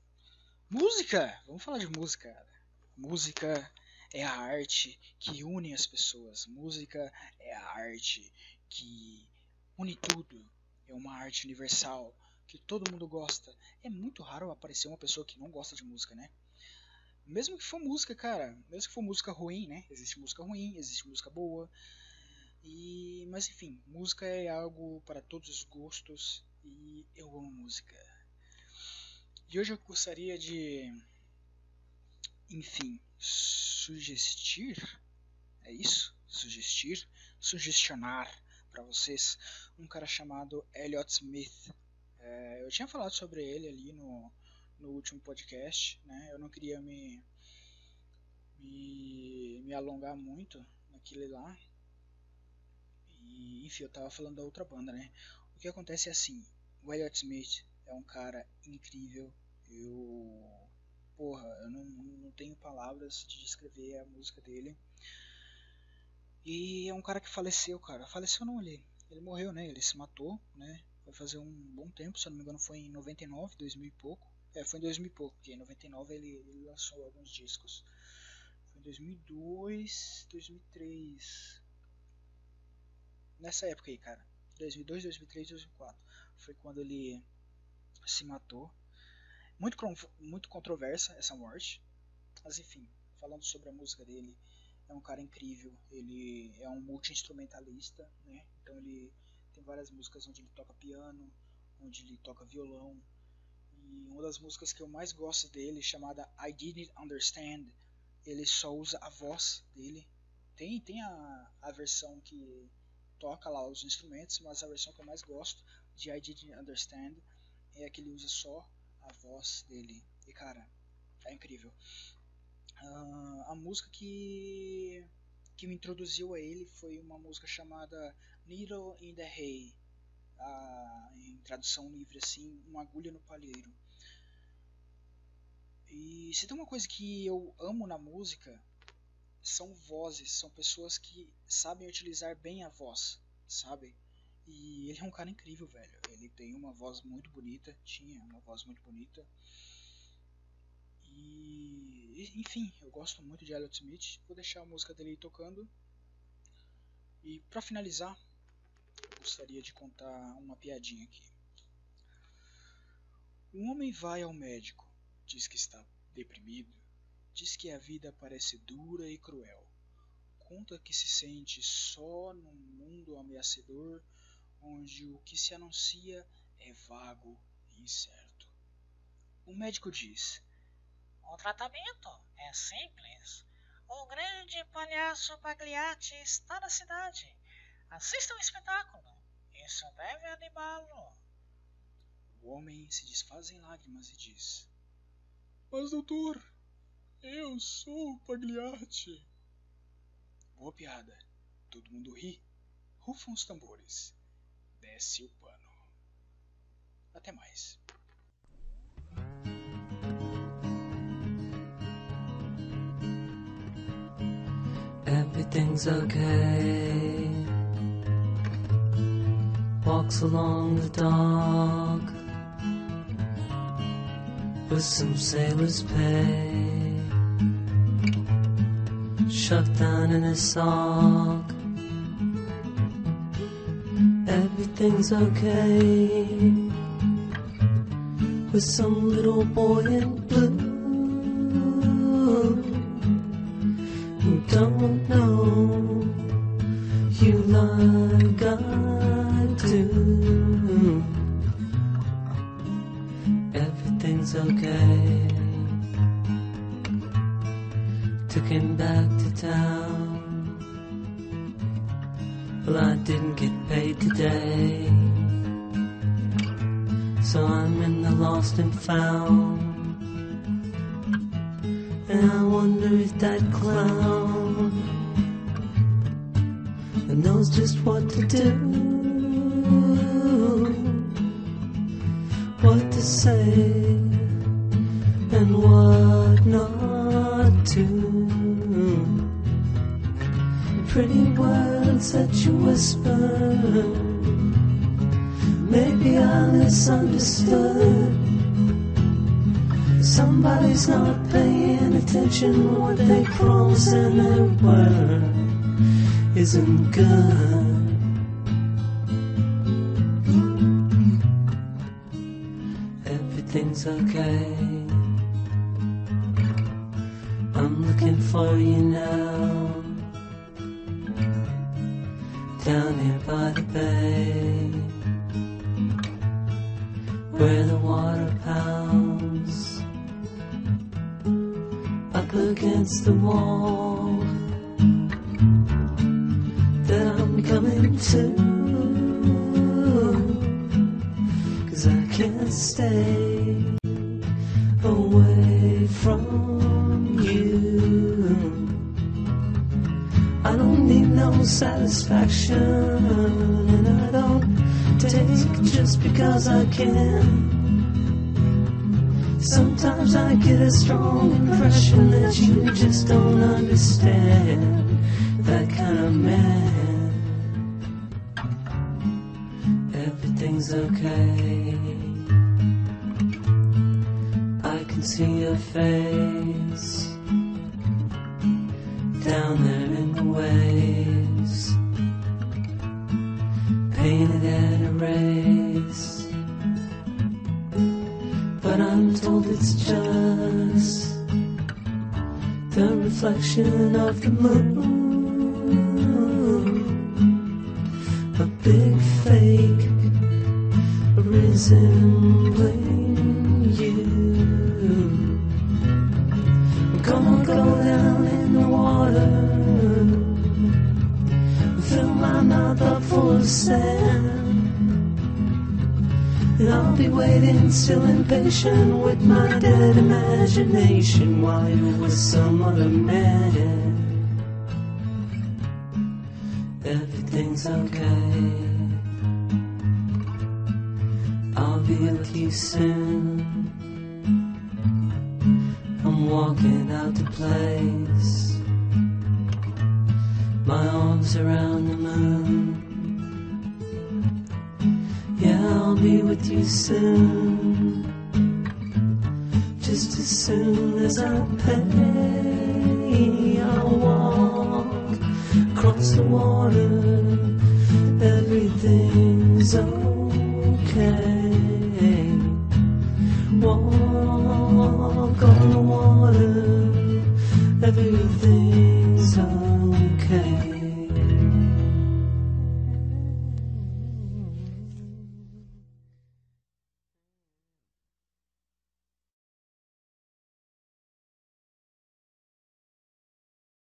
Música! Vamos falar de música, cara. Música é a arte que une as pessoas. Música é a arte que une tudo. É uma arte universal que todo mundo gosta. É muito raro aparecer uma pessoa que não gosta de música, né? Mesmo que for música, cara, mesmo que for música ruim, né? Existe música ruim, existe música boa. E, mas enfim, música é algo para todos os gostos e eu amo música. E hoje eu gostaria de, enfim, sugestir, é isso? Sugestir, sugestionar para vocês um cara chamado Elliot Smith. É, eu tinha falado sobre ele ali no, no último podcast, né? Eu não queria me, me, me alongar muito naquele lá, e, enfim, eu tava falando da outra banda, né? O que acontece é assim, o Elliot Smith é um cara incrível. Eu. Porra, eu não, não tenho palavras de descrever a música dele. E é um cara que faleceu, cara. Faleceu não, ele. Ele morreu, né? Ele se matou, né? Vai fazer um bom tempo, se eu não me engano foi em 99, 2000 e pouco. É, foi em 2000 e pouco, porque em 99 ele, ele lançou alguns discos. Foi em 2002, 2003 nessa época aí, cara. 2002, 2003, 2004. Foi quando ele se matou. Muito, muito controversa essa morte. Mas enfim, falando sobre a música dele, é um cara incrível. Ele é um multi-instrumentalista, né? Então ele tem várias músicas onde ele toca piano, onde ele toca violão. E uma das músicas que eu mais gosto dele, chamada I Didn't Understand, ele só usa a voz dele. Tem, tem a, a versão que toca lá os instrumentos, mas a versão que eu mais gosto de I Didn't Understand é a que ele usa só a voz dele. E cara, é incrível. Uh, a música que, que me introduziu a ele foi uma música chamada Needle in the Hay. Uh, em tradução livre assim, uma agulha no palheiro. E se tem uma coisa que eu amo na música são vozes, são pessoas que sabem utilizar bem a voz, sabe? E ele é um cara incrível, velho. Ele tem uma voz muito bonita, tinha uma voz muito bonita. E enfim, eu gosto muito de Elliot Smith. Vou deixar a música dele tocando. E para finalizar, eu gostaria de contar uma piadinha aqui. Um homem vai ao médico, diz que está deprimido Diz que a vida parece dura e cruel. Conta que se sente só num mundo ameaçador onde o que se anuncia é vago e incerto. O médico diz: O tratamento é simples. O grande palhaço Pagliatti está na cidade. Assista o espetáculo. Isso deve animá-lo. O homem se desfaz em lágrimas e diz: Mas, doutor, eu sou o Pagliatti. Boa piada. Todo mundo ri. Rufam os tambores. Desce o pano. Até mais. Everything's okay. Walks along the dock with some sailors' pay. shoved down in his sock everything's okay with some little boy in blue who don't know you like I do. Everything's okay. Took him back to town. Well, I didn't get preaching what they promise and they were isn't good. okay. I can see your face down there in the waves, painted and erased. But I'm told it's just the reflection of the moon. nationwide with some other man.